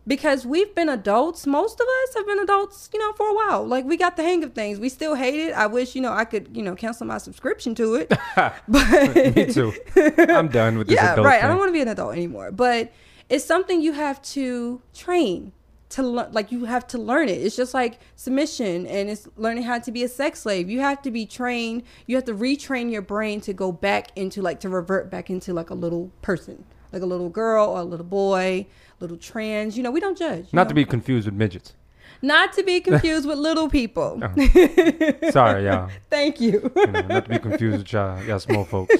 C: because we've been adults. Most of us have been adults you know for a while. Like we got the hang of things. We still hate it. I wish you know i could you know cancel my subscription to it. But
D: Me too. I'm done with this
C: yeah right. I don't want to be an adult anymore. But it's something you have to train to learn like you have to learn it. It's just like submission and it's learning how to be a sex slave. You have to be trained. You have to retrain your brain to go back into like to revert back into like a little person like a little girl or a little boy little trans you know we don't judge
D: Not
C: know?
D: to be confused with midgets.
C: not to be confused with little people
D: Sorry, y'all.
C: thank you
D: You know, not to be confused with y'all, y'all small folks.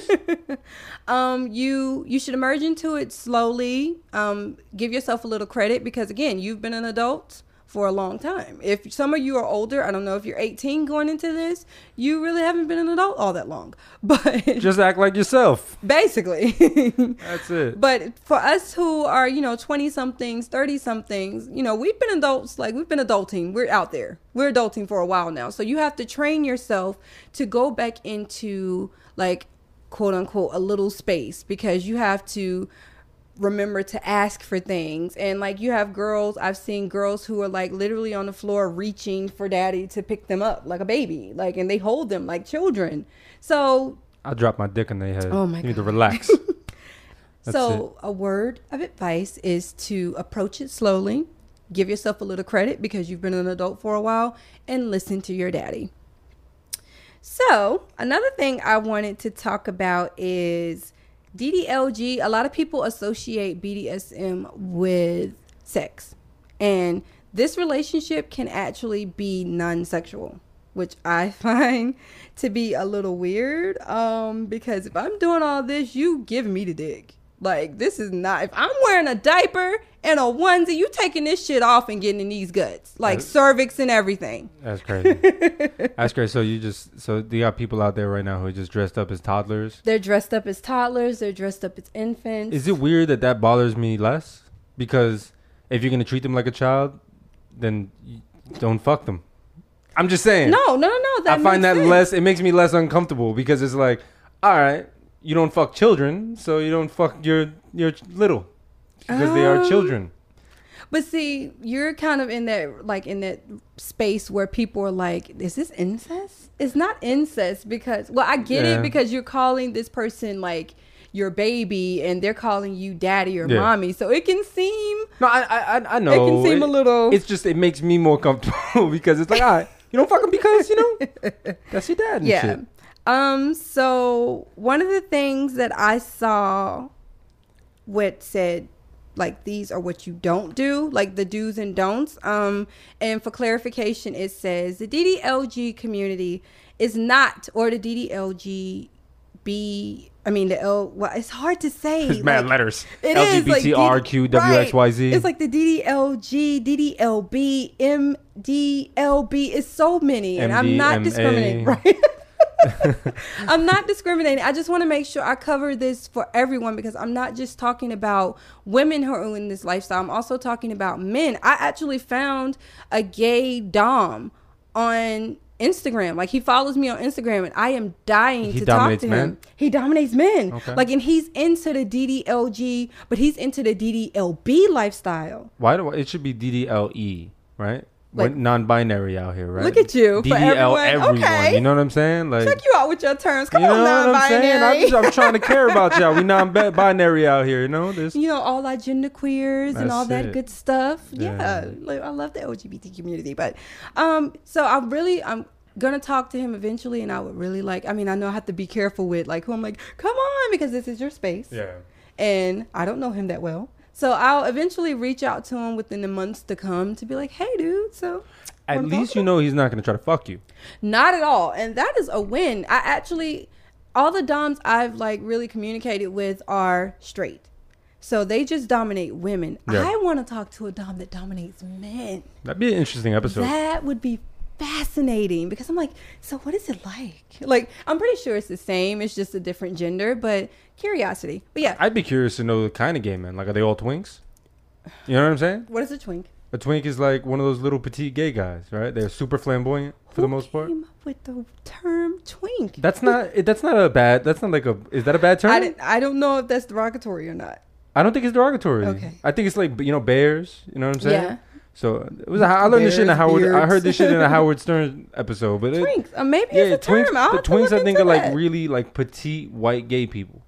C: um you you should emerge into it slowly um give yourself a little credit because again you've been an adult for a long time. If some of you are older, I don't know if you're 18 going into this, you really haven't been an adult all that long. But
D: Just act like yourself.
C: basically.
D: That's it.
C: But for us who are, you know, 20 somethings, 30 somethings, you know, we've been adults, like we've been adulting. We're out there. We're adulting for a while now. So you have to train yourself to go back into like quote unquote a little space because you have to remember to ask for things and like you have girls i've seen girls who are like literally on the floor reaching for daddy to pick them up like a baby like and they hold them like children so
D: I'll drop my dick in their head.
C: Oh my God.
D: You need to relax.
C: So, a word of advice is to approach it slowly, give yourself a little credit because you've been an adult for a while, and listen to your daddy. So, another thing I wanted to talk about is DDLG. A lot of people associate BDSM with sex, and this relationship can actually be non sexual. Which I find to be a little weird, um, because if I'm doing all this, you give me the dick. Like this is not. If I'm wearing a diaper and a onesie, you taking this shit off and getting in these guts, like
D: Uh,
C: cervix and everything.
D: That's crazy. That's crazy. So you just so you got people out there right now who are just dressed up as toddlers.
C: They're dressed up as toddlers. They're dressed up as infants.
D: Is it weird that that bothers me less? Because if you're gonna treat them like a child, then don't fuck them. I'm just saying.
C: No, no, no. That
D: I find that
C: sense.
D: less. It makes me less uncomfortable because it's like, all right, you don't fuck children, so you don't fuck your your little because they are
C: Um,
D: children.
C: But see, you're kind of in that like in that space where people are like, "Is this incest?" It's not incest because, well, I get
D: Yeah.
C: it because you're calling this person like your baby, and they're calling you daddy or
D: Yeah.
C: mommy, so it can seem
D: No, I I I- know.
C: it can seem a little.
D: It's just it makes me more comfortable because it's like, all right, you don't fuck him because you know that's your dad. And
C: yeah.
D: Shit.
C: Um. So one of the things that I saw, what said, like these are what you don't do, like the do's and don'ts. Um. And for clarification, it says the DDLG community is not, or the DDLG. B, I mean the L. Well, it's hard to say.
D: It's mad
C: like-
D: letters.
C: It is like right. It's like the DDLG, DDLB, MDLB. It's so many, and I'm not discriminating. Right. I'm not discriminating. I just want to make sure I cover this for everyone because I'm not just talking about women who are in this lifestyle. I'm also talking about men. I actually found a gay dom on Instagram. Like he follows me on Instagram, and I am dying
D: He
C: to talk to him.
D: men?
C: He dominates men.
D: Okay.
C: Like, and he's into the DDLG, but he's into the DDLB lifestyle.
D: Why do I, it should be DDLE, right?
C: Like-
D: We're non-binary out here, right?
C: Look at you, for
D: DDL
C: everyone. Okay.
D: You know what I'm saying? Like,
C: Check you out with your terms. Come
D: you know
C: on,
D: what I'm saying? I'm, just, I'm trying to care about y'all. We non-binary out here. You know this.
C: you know all our gender queers and all that
D: it.
C: good stuff. Yeah,
D: Yeah.
C: like I love the LGBT community, but um, so I really I'm gonna talk to him eventually, and I would really like. I mean, I know I have to be careful with like who I'm like, come on, because this is your space,
D: Yeah.
C: and I don't know him that well. So I'll eventually reach out to him within the months to come to be like, hey, dude. So
D: At least you know he's not gonna try to fuck you.
C: Not at all. And that is a win. I actually all the doms I've like really communicated with are straight. So they just dominate women.
D: Yeah.
C: I want to talk to a dom that dominates men.
D: That'd be an interesting episode.
C: That would be fascinating because I'm like, so what is it like? Like, I'm pretty sure it's the same. It's just a different gender, but curiosity. But yeah,
D: I'd be curious to know the kind of gay men. Like, are they all twinks? You know what I'm saying?
C: what is a twink?
D: A twink is like one of those little petite gay guys, right? They're super flamboyant for the most part.
C: came up with the term twink?
D: That's not. That's not a bad. That's not like a. Is that a bad term?
C: I, I don't know if that's derogatory or not.
D: I don't think it's derogatory.
C: Okay.
D: I think it's like you know bears. You know what I'm saying?
C: Yeah.
D: So it was. a- I learned this shit in a Howard. I heard this shit in a Howard Stern episode. But it,
C: Twinks. Uh, maybe
D: yeah,
C: it's a
D: twinks.
C: term. I'll
D: The twinks I think are like
C: that.
D: really like petite white gay people.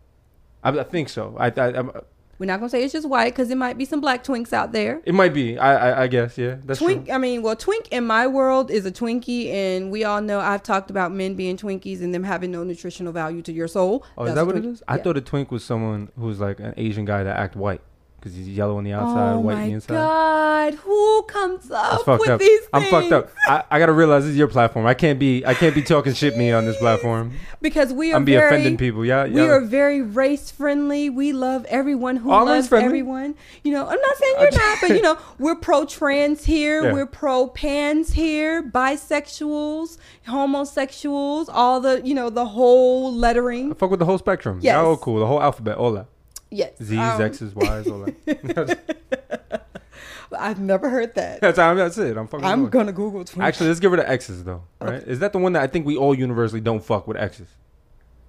D: I, I think so. I, I, I'm,
C: We're not gonna say it's just white because it might be some black twinks out there.
D: it might be. I, I, I guess. Yeah, that's
C: twink.
D: true.
C: I mean, well, twink in my world is a Twinkie, and we all know I've talked about men being Twinkies and them having no nutritional value to your soul.
D: Oh, is that what it is? I
C: yeah.
D: thought a twink was someone who's like an Asian guy that act white. Because he's yellow on the outside,
C: oh
D: white on the inside.
C: Oh my god, who comes up with
D: up.
C: these things?
D: I'm fucked up. I, I gotta realize this is your platform. I can't be I can't be talking shit me on this platform.
C: because we are
D: I'm be
C: very,
D: offending people. Yeah,
C: We are very race friendly. We love everyone who loves
D: friendly.
C: everyone. You know, I'm not saying you're not, but you know, we're pro trans here.
D: Yeah.
C: We're pro pans here. Bisexuals, homosexuals, all the you know the whole lettering.
D: I fuck with the whole spectrum. Yeah, oh cool. The whole alphabet, all that.
C: Yes,
D: Z's,
C: um,
D: X's, Y's, all that.
C: I've never heard that.
D: that's, how- that's it. I'm fucking.
C: I'm
D: going.
C: gonna Google. Twin.
D: Actually, let's get rid of X's though. Right? Is that the one that I think we all universally don't fuck with X's?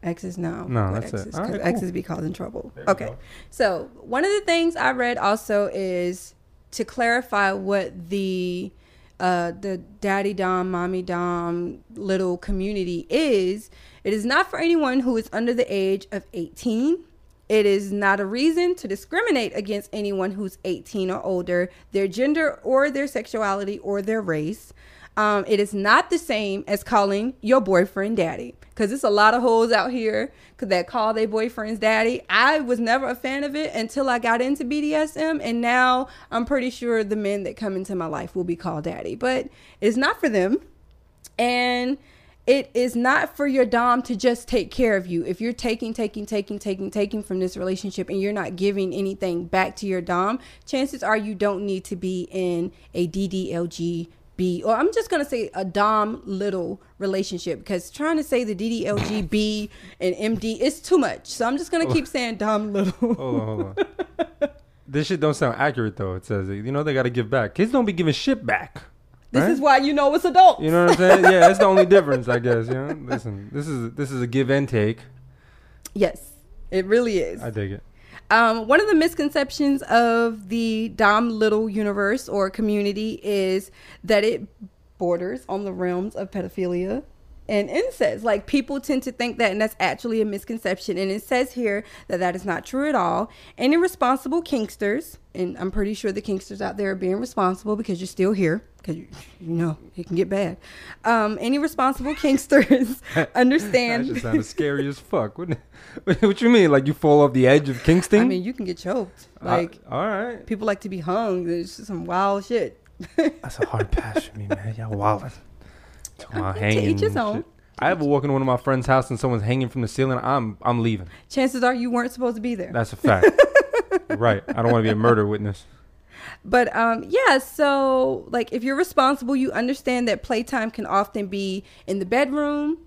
C: X's no.
D: No, that's it.
C: X's,
D: All
C: 'cause
D: right, cool.
C: X's be causing trouble.
D: There
C: Okay. So one of the things I read also is to clarify what the uh, the daddy dom, mommy dom little community is. It is not for anyone who is under the age of 18. It is not a reason to discriminate against anyone who's 18 or older, their gender or their sexuality or their race. Um, it is not the same as calling your boyfriend daddy because it's a lot of hoes out here that call their boyfriends daddy. I was never a fan of it until I got into BDSM, and now I'm pretty sure the men that come into my life will be called daddy, but it's not for them. And it is not for your dom to just take care of you. If you're taking, taking, taking, taking, taking from this relationship and you're not giving anything back to your dom, chances are you don't need to be in a DDLG B, or I'm just gonna say a dom little relationship because trying to say the DDLG B and MD is too much. So I'm just gonna keep saying dom little.
D: Hold on, hold on. this shit don't sound accurate though. It says you know they gotta give back. Kids don't be giving shit back.
C: This
D: right?
C: is why you know it's adult.
D: You know what I'm saying? Yeah, that's the only difference, I guess. You know, listen, this is this is a give and take.
C: Yes, it really is.
D: I dig it.
C: Um, one of the misconceptions of the Dom Little universe or community is that it borders on the realms of pedophilia and incest. Like people tend to think that, and that's actually a misconception. And it says here that that is not true at all. Any responsible kinksters, and I'm pretty sure the kinksters out there are being responsible because you're still here, because you, know it can get bad. Um, any responsible kinksters
D: That
C: understand.
D: just sounded scary as fuck. Wouldn't what you mean? Like you fall off the edge of Kingston?
C: I mean, you can get choked.
D: Uh,
C: Like
D: all right.
C: people like to be hung. There's just some wild shit.
D: That's a hard pass for me, man. Y'all wildin'. Talking about
C: To
D: hanging
C: each his own.
D: I ever walk into one of my friend's house and someone's hanging from the ceiling. I'm I'm leaving.
C: Chances are you weren't supposed to be there.
D: That's a fact. right. I don't want to be a murder witness.
C: But um, yeah, so like if you're responsible, you understand that playtime can often be in the bedroom,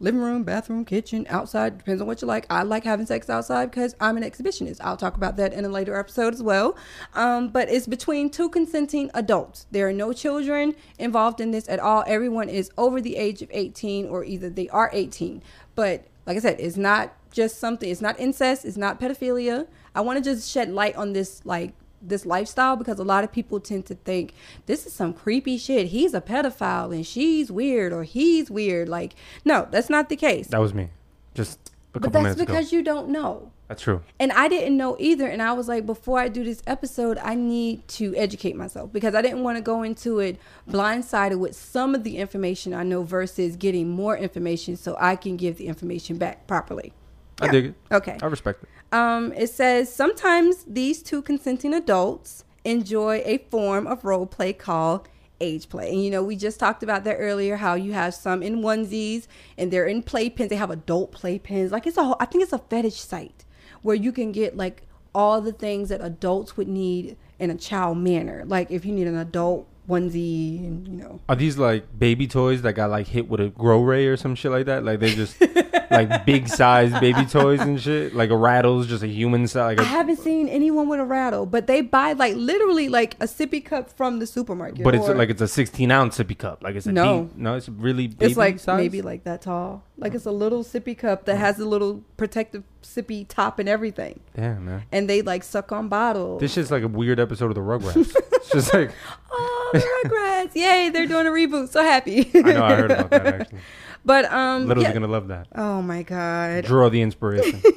C: living room, bathroom, kitchen, outside. Depends on what you like. I like having sex outside because I'm an exhibitionist. I'll talk about that in a later episode as well. Um, but it's between two consenting adults. There are no children involved in this at all. Everyone is over the age of 18 or either they are 18. But like I said, it's not just something. It's not incest. It's not pedophilia. I want to just shed light on this like this lifestyle because a lot of people tend to think this is some creepy shit. He's a pedophile and she's weird or he's weird. Like, no, that's not the case.
D: That was me. Just a
C: but that's because
D: ago.
C: you don't know.
D: That's true.
C: And I didn't know either. And I was like, before I do this episode, I need to educate myself because I didn't want to go into it blindsided with some of the information I know versus getting more information so I can give the information back properly.
D: I dig it.
C: Okay.
D: I respect it.
C: Um, it says sometimes these two consenting adults enjoy a form of role play called age play. And you know, we just talked about that earlier how you have some in onesies and they're in playpens. They have adult playpens. Like it's a whole, I think it's a fetish site where you can get like all the things that adults would need in a child manner. Like if you need an adult onesie and you know
D: Are these like baby toys that got like hit with a grow ray or some shit like that? Like they just like big size baby toys and shit. Like a rattle's just a human size. Like
C: I haven't seen anyone with a rattle, but they buy like literally like a sippy cup from the supermarket.
D: but it's
C: or-
D: like it's a 16 ounce sippy cup. Like it's a
C: No.
D: deep. No, it's really baby
C: It's like
D: size.
C: maybe like that tall. Like it's a little sippy cup that has a little protective sippy top and everything.
D: Damn man.
C: And they like suck on bottles.
D: This shit's like a weird episode of the Rugrats. it's just like
C: oh, the Rugrats! Yay, they're doing a reboot. So happy.
D: I know I heard about that actually.
C: But um,
D: Little's
C: yeah.
D: gonna love that.
C: oh my god.
D: Draw the inspiration.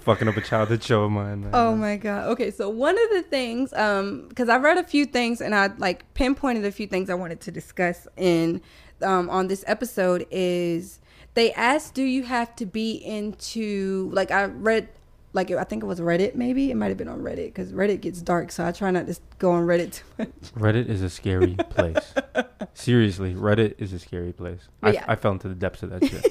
D: Fucking up a childhood show of mine. Man.
C: Oh my god. Okay, so one of the things, um, because I read a few things and I like pinpointed a few things I wanted to discuss in um on this episode is they asked, "Do you have to be into like I read." Like I think it was Reddit, maybe it might have been on Reddit because Reddit gets dark, so I try not to go on Reddit too much.
D: Reddit is a scary place. Seriously, Reddit is a scary place. I,
C: Yeah.
D: I fell into the depths of that shit.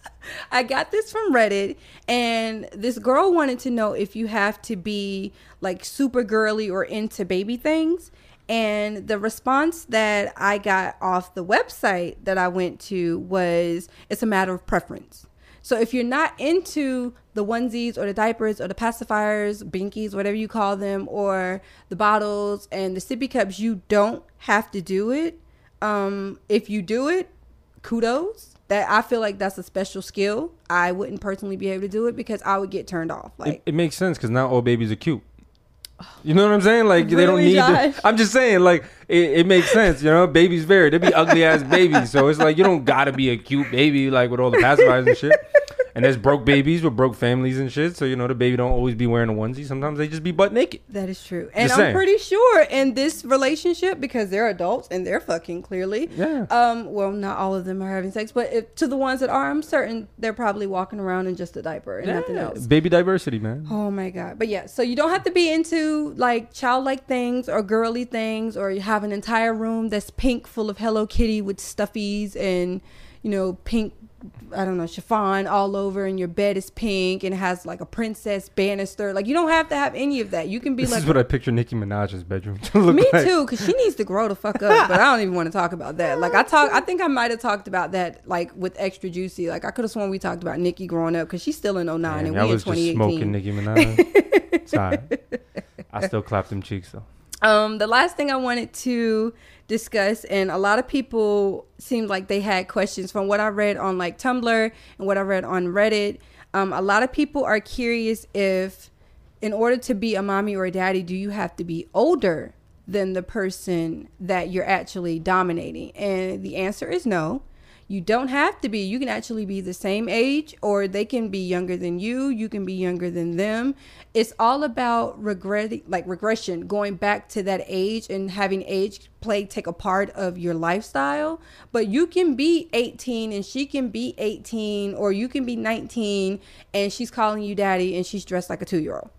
C: I got this from Reddit, and this girl wanted to know if you have to be like super girly or into baby things. And the response that I got off the website that I went to was it's a matter of preference. So if you're not into the onesies or the diapers or the pacifiers, binkies, whatever you call them, or the bottles and the sippy cups, you don't have to do it. Um, if you do it, kudos. That I feel like that's a special skill. I wouldn't personally be able to do it because I would get turned off. Like
D: it, it makes sense because now all babies are cute. You know what I'm saying? Like they don't need. To, I'm just saying, like it, it makes sense. You know, babies vary. They be ugly ass babies, so it's like you don't gotta be a cute baby like with all the pacifiers and shit. And there's broke babies with broke families and shit. So you know the baby don't always be wearing a onesie. Sometimes they just be butt naked.
C: That is true. And
D: Just
C: I'm
D: saying.
C: pretty sure in this relationship, because they're adults and they're fucking clearly.
D: Yeah.
C: Um, well, not all of them are having sex, but if, to the ones that are, I'm certain they're probably walking around in just a diaper and nothing else.
D: Baby diversity, man.
C: Oh my god. But yeah, so you don't have to be into like childlike things or girly things or you have an entire room that's pink full of Hello Kitty with stuffies and you know, pink I don't know, chiffon all over and your bed is pink and it has like a princess banister. Like you don't have to have any of that. You can be
D: This
C: like This
D: is what I picture Nicki Minaj's bedroom to look
C: me
D: like.
C: too, because she needs to grow the fuck up. But I don't even want to talk about that. Like I talk, I think I might have talked about that like with extra juicy. Like I could have sworn we talked about Nicki growing up because she's still in 09
D: Man,
C: and
D: y'all
C: we in
D: was just
C: 2018.
D: smoking Nicki Minaj. Sorry. I still clap them cheeks though.
C: Um, the last thing I wanted to discuss, and a lot of people seemed like they had questions from what I read on like Tumblr and what I read on Reddit. Um, a lot of people are curious if, in order to be a mommy or a daddy, do you have to be older than the person that you're actually dominating? And the answer is no. You don't have to be. You can actually be the same age, or they can be younger than you. You can be younger than them. It's all about regretting, like regression, going back to that age and having age play take a part of your lifestyle. But you can be 18 and she can be 18, or you can be 19 and she's calling you daddy and she's dressed like a two year old.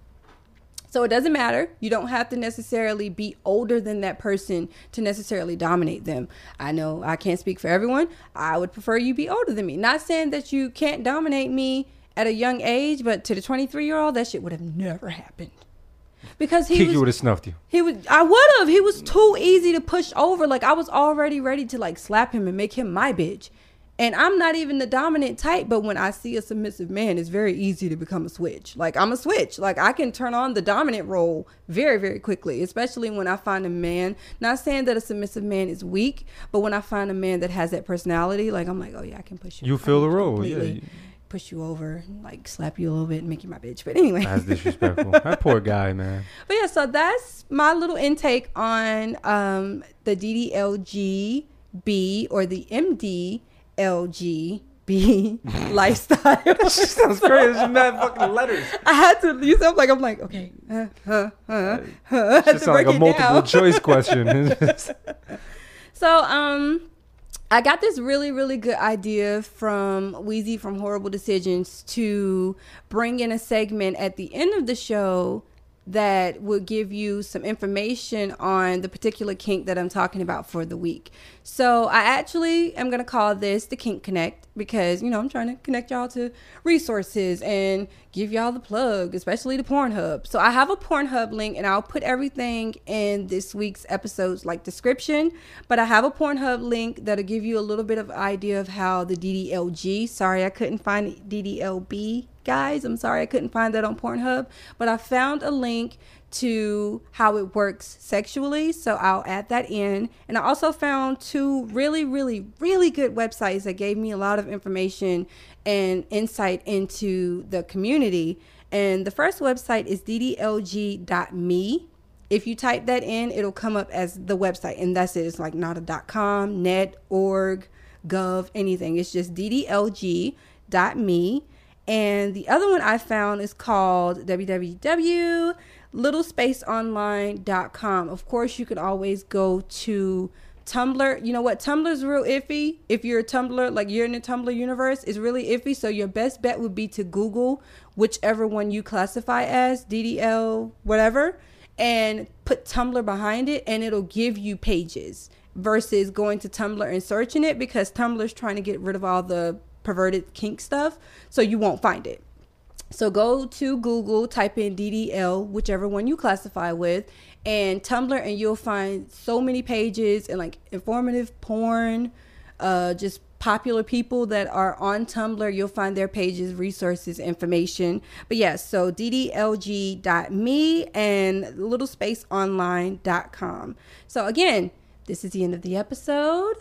C: So it doesn't matter. You don't have to necessarily be older than that person to necessarily dominate them. I know I can't speak for everyone. I would prefer you be older than me. Not saying that you can't dominate me at a young age, but to the 23 year old, that shit would have never happened. Because he
D: Kiki would have snuffed you.
C: he would I would have. He was too easy to push over. Like I was already ready to like slap him and make him my bitch. And I'm not even the dominant type, but when I see a submissive man, it's very easy to become a switch. Like I'm a switch. Like I can turn on the dominant role very, very quickly, especially when I find a man. Not saying that a submissive man is weak, but when I find a man that has that personality, like I'm like, oh yeah, I can push you.
D: You feel the role,
C: completely
D: yeah.
C: Push you over, like slap you a little bit, and make you my bitch. But anyway,
D: That's disrespectful. that poor guy, man.
C: but yeah, so that's my little intake on um, the DDLGB or the MDLGB lifestyle.
D: Sounds crazy. It's mad fucking letters.
C: I had to use up like I'm like okay, uh, uh, uh, uh, I had
D: Just
C: to
D: sound like a multiple
C: down.
D: choice question.
C: So um I got this really, really good idea from Weezy from Horrible Decisions to bring in a segment at the end of the show that will give you some information on the particular kink that I'm talking about for the week. So I actually am going to call this the Kink Connect because, you know, I'm trying to connect y'all to resources and give y'all the plug, especially the Pornhub. So I have a Pornhub link and I'll put everything in this week's episode's like description, but I have a Pornhub link that'll give you a little bit of idea of how the DDLG, sorry I couldn't find DDLB guys. I'm sorry I couldn't find that on Pornhub, but I found a link to how it works sexually. So I'll add that in. And I also found two really, really, really good websites that gave me a lot of information and insight into the community. And the first website is ddlg.me. If you type that in, it'll come up as the website, and that's it. It's like not a dot.com, net, org, gov, anything. It's just ddlg.me. And the other one I found is called www.littlespaceonline.com. Of course, you can always go to Tumblr, you know what? Tumblr's real iffy. If you're a Tumblr, like you're in the Tumblr universe, it's really iffy. So your best bet would be to Google whichever one you classify as DDL, whatever, and put Tumblr behind it, and it'll give you pages versus going to Tumblr and searching it because Tumblr's trying to get rid of all the perverted kink stuff, so you won't find it. So go to Google, type in DDL, whichever one you classify with, and Tumblr, and you'll find so many pages and like informative porn, uh, just popular people that are on Tumblr. You'll find their pages, resources, information. But yes, yeah, so ddlg.me and littlespaceonline.com. So again, this is the end of the episode.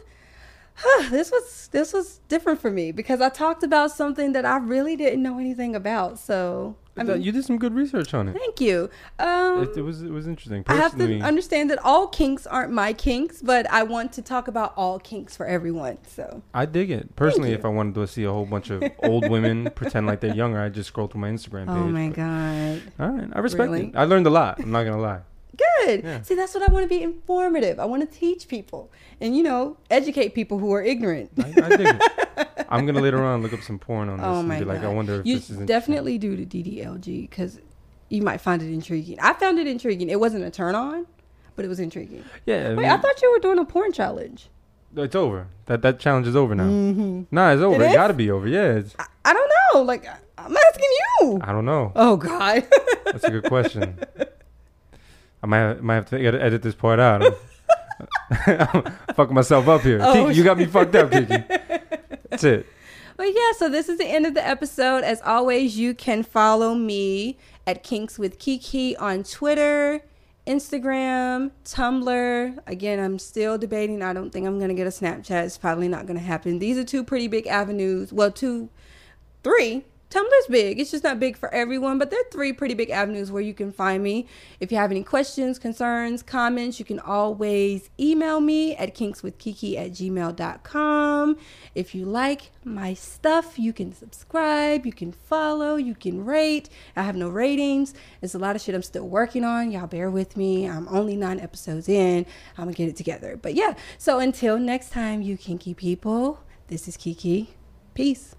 C: This was this was different for me because I talked about something that I really didn't know anything about. So
D: I mean, you did some good research on it.
C: Thank you. Um,
D: it, it, was it was interesting.
C: Personally, I have to understand that all kinks aren't my kinks, but I want to talk about all kinks for everyone. So
D: I dig it personally. If I wanted to see a whole bunch of old women pretend like they're younger, I just scroll through my Instagram oh
C: page. Oh my
D: but,
C: god!
D: All right, I respect really? it. I learned a lot. I'm not gonna lie.
C: Good. Yeah. See, that's what I want to be informative. I want to teach people and, you know, educate people who are ignorant. I, I dig
D: it. I'm going to later on look up some porn on this oh and be God. like, I wonder if
C: you
D: this is
C: definitely do the DDLG because you might find it intriguing. I found it intriguing. It wasn't a turn on, but it was intriguing.
D: Yeah. I
C: Wait, mean, I thought you were doing a porn challenge.
D: It's over. That that challenge is over now. Mm-hmm. Nah, it's over. It, it got to be over. Yeah.
C: I, I, don't know. Like I'm asking you.
D: I don't know.
C: Oh God.
D: That's a good question. I might might have to edit this part out. I'm fucking myself up here. Oh, Kiki, you got me fucked up, Kiki. That's it.
C: Well, yeah, so this is the end of the episode. As always, you can follow me at Kinks with Kiki on Twitter, Instagram, Tumblr. Again, I'm still debating. I don't think I'm going to get a Snapchat. It's probably not going to happen. These are two pretty big avenues. Well, two, three Tumblr's big. It's just not big for everyone, but there are three pretty big avenues where you can find me. If you have any questions, concerns, comments, you can always email me at kinkswithkiki at gmail.com. If you like my stuff, you can subscribe, you can follow, you can rate. I have no ratings. It's a lot of shit I'm still working on. Y'all bear with me. I'm only nine episodes in. I'm going to get it together. But yeah, so until next time, you kinky people, this is Kiki. Peace.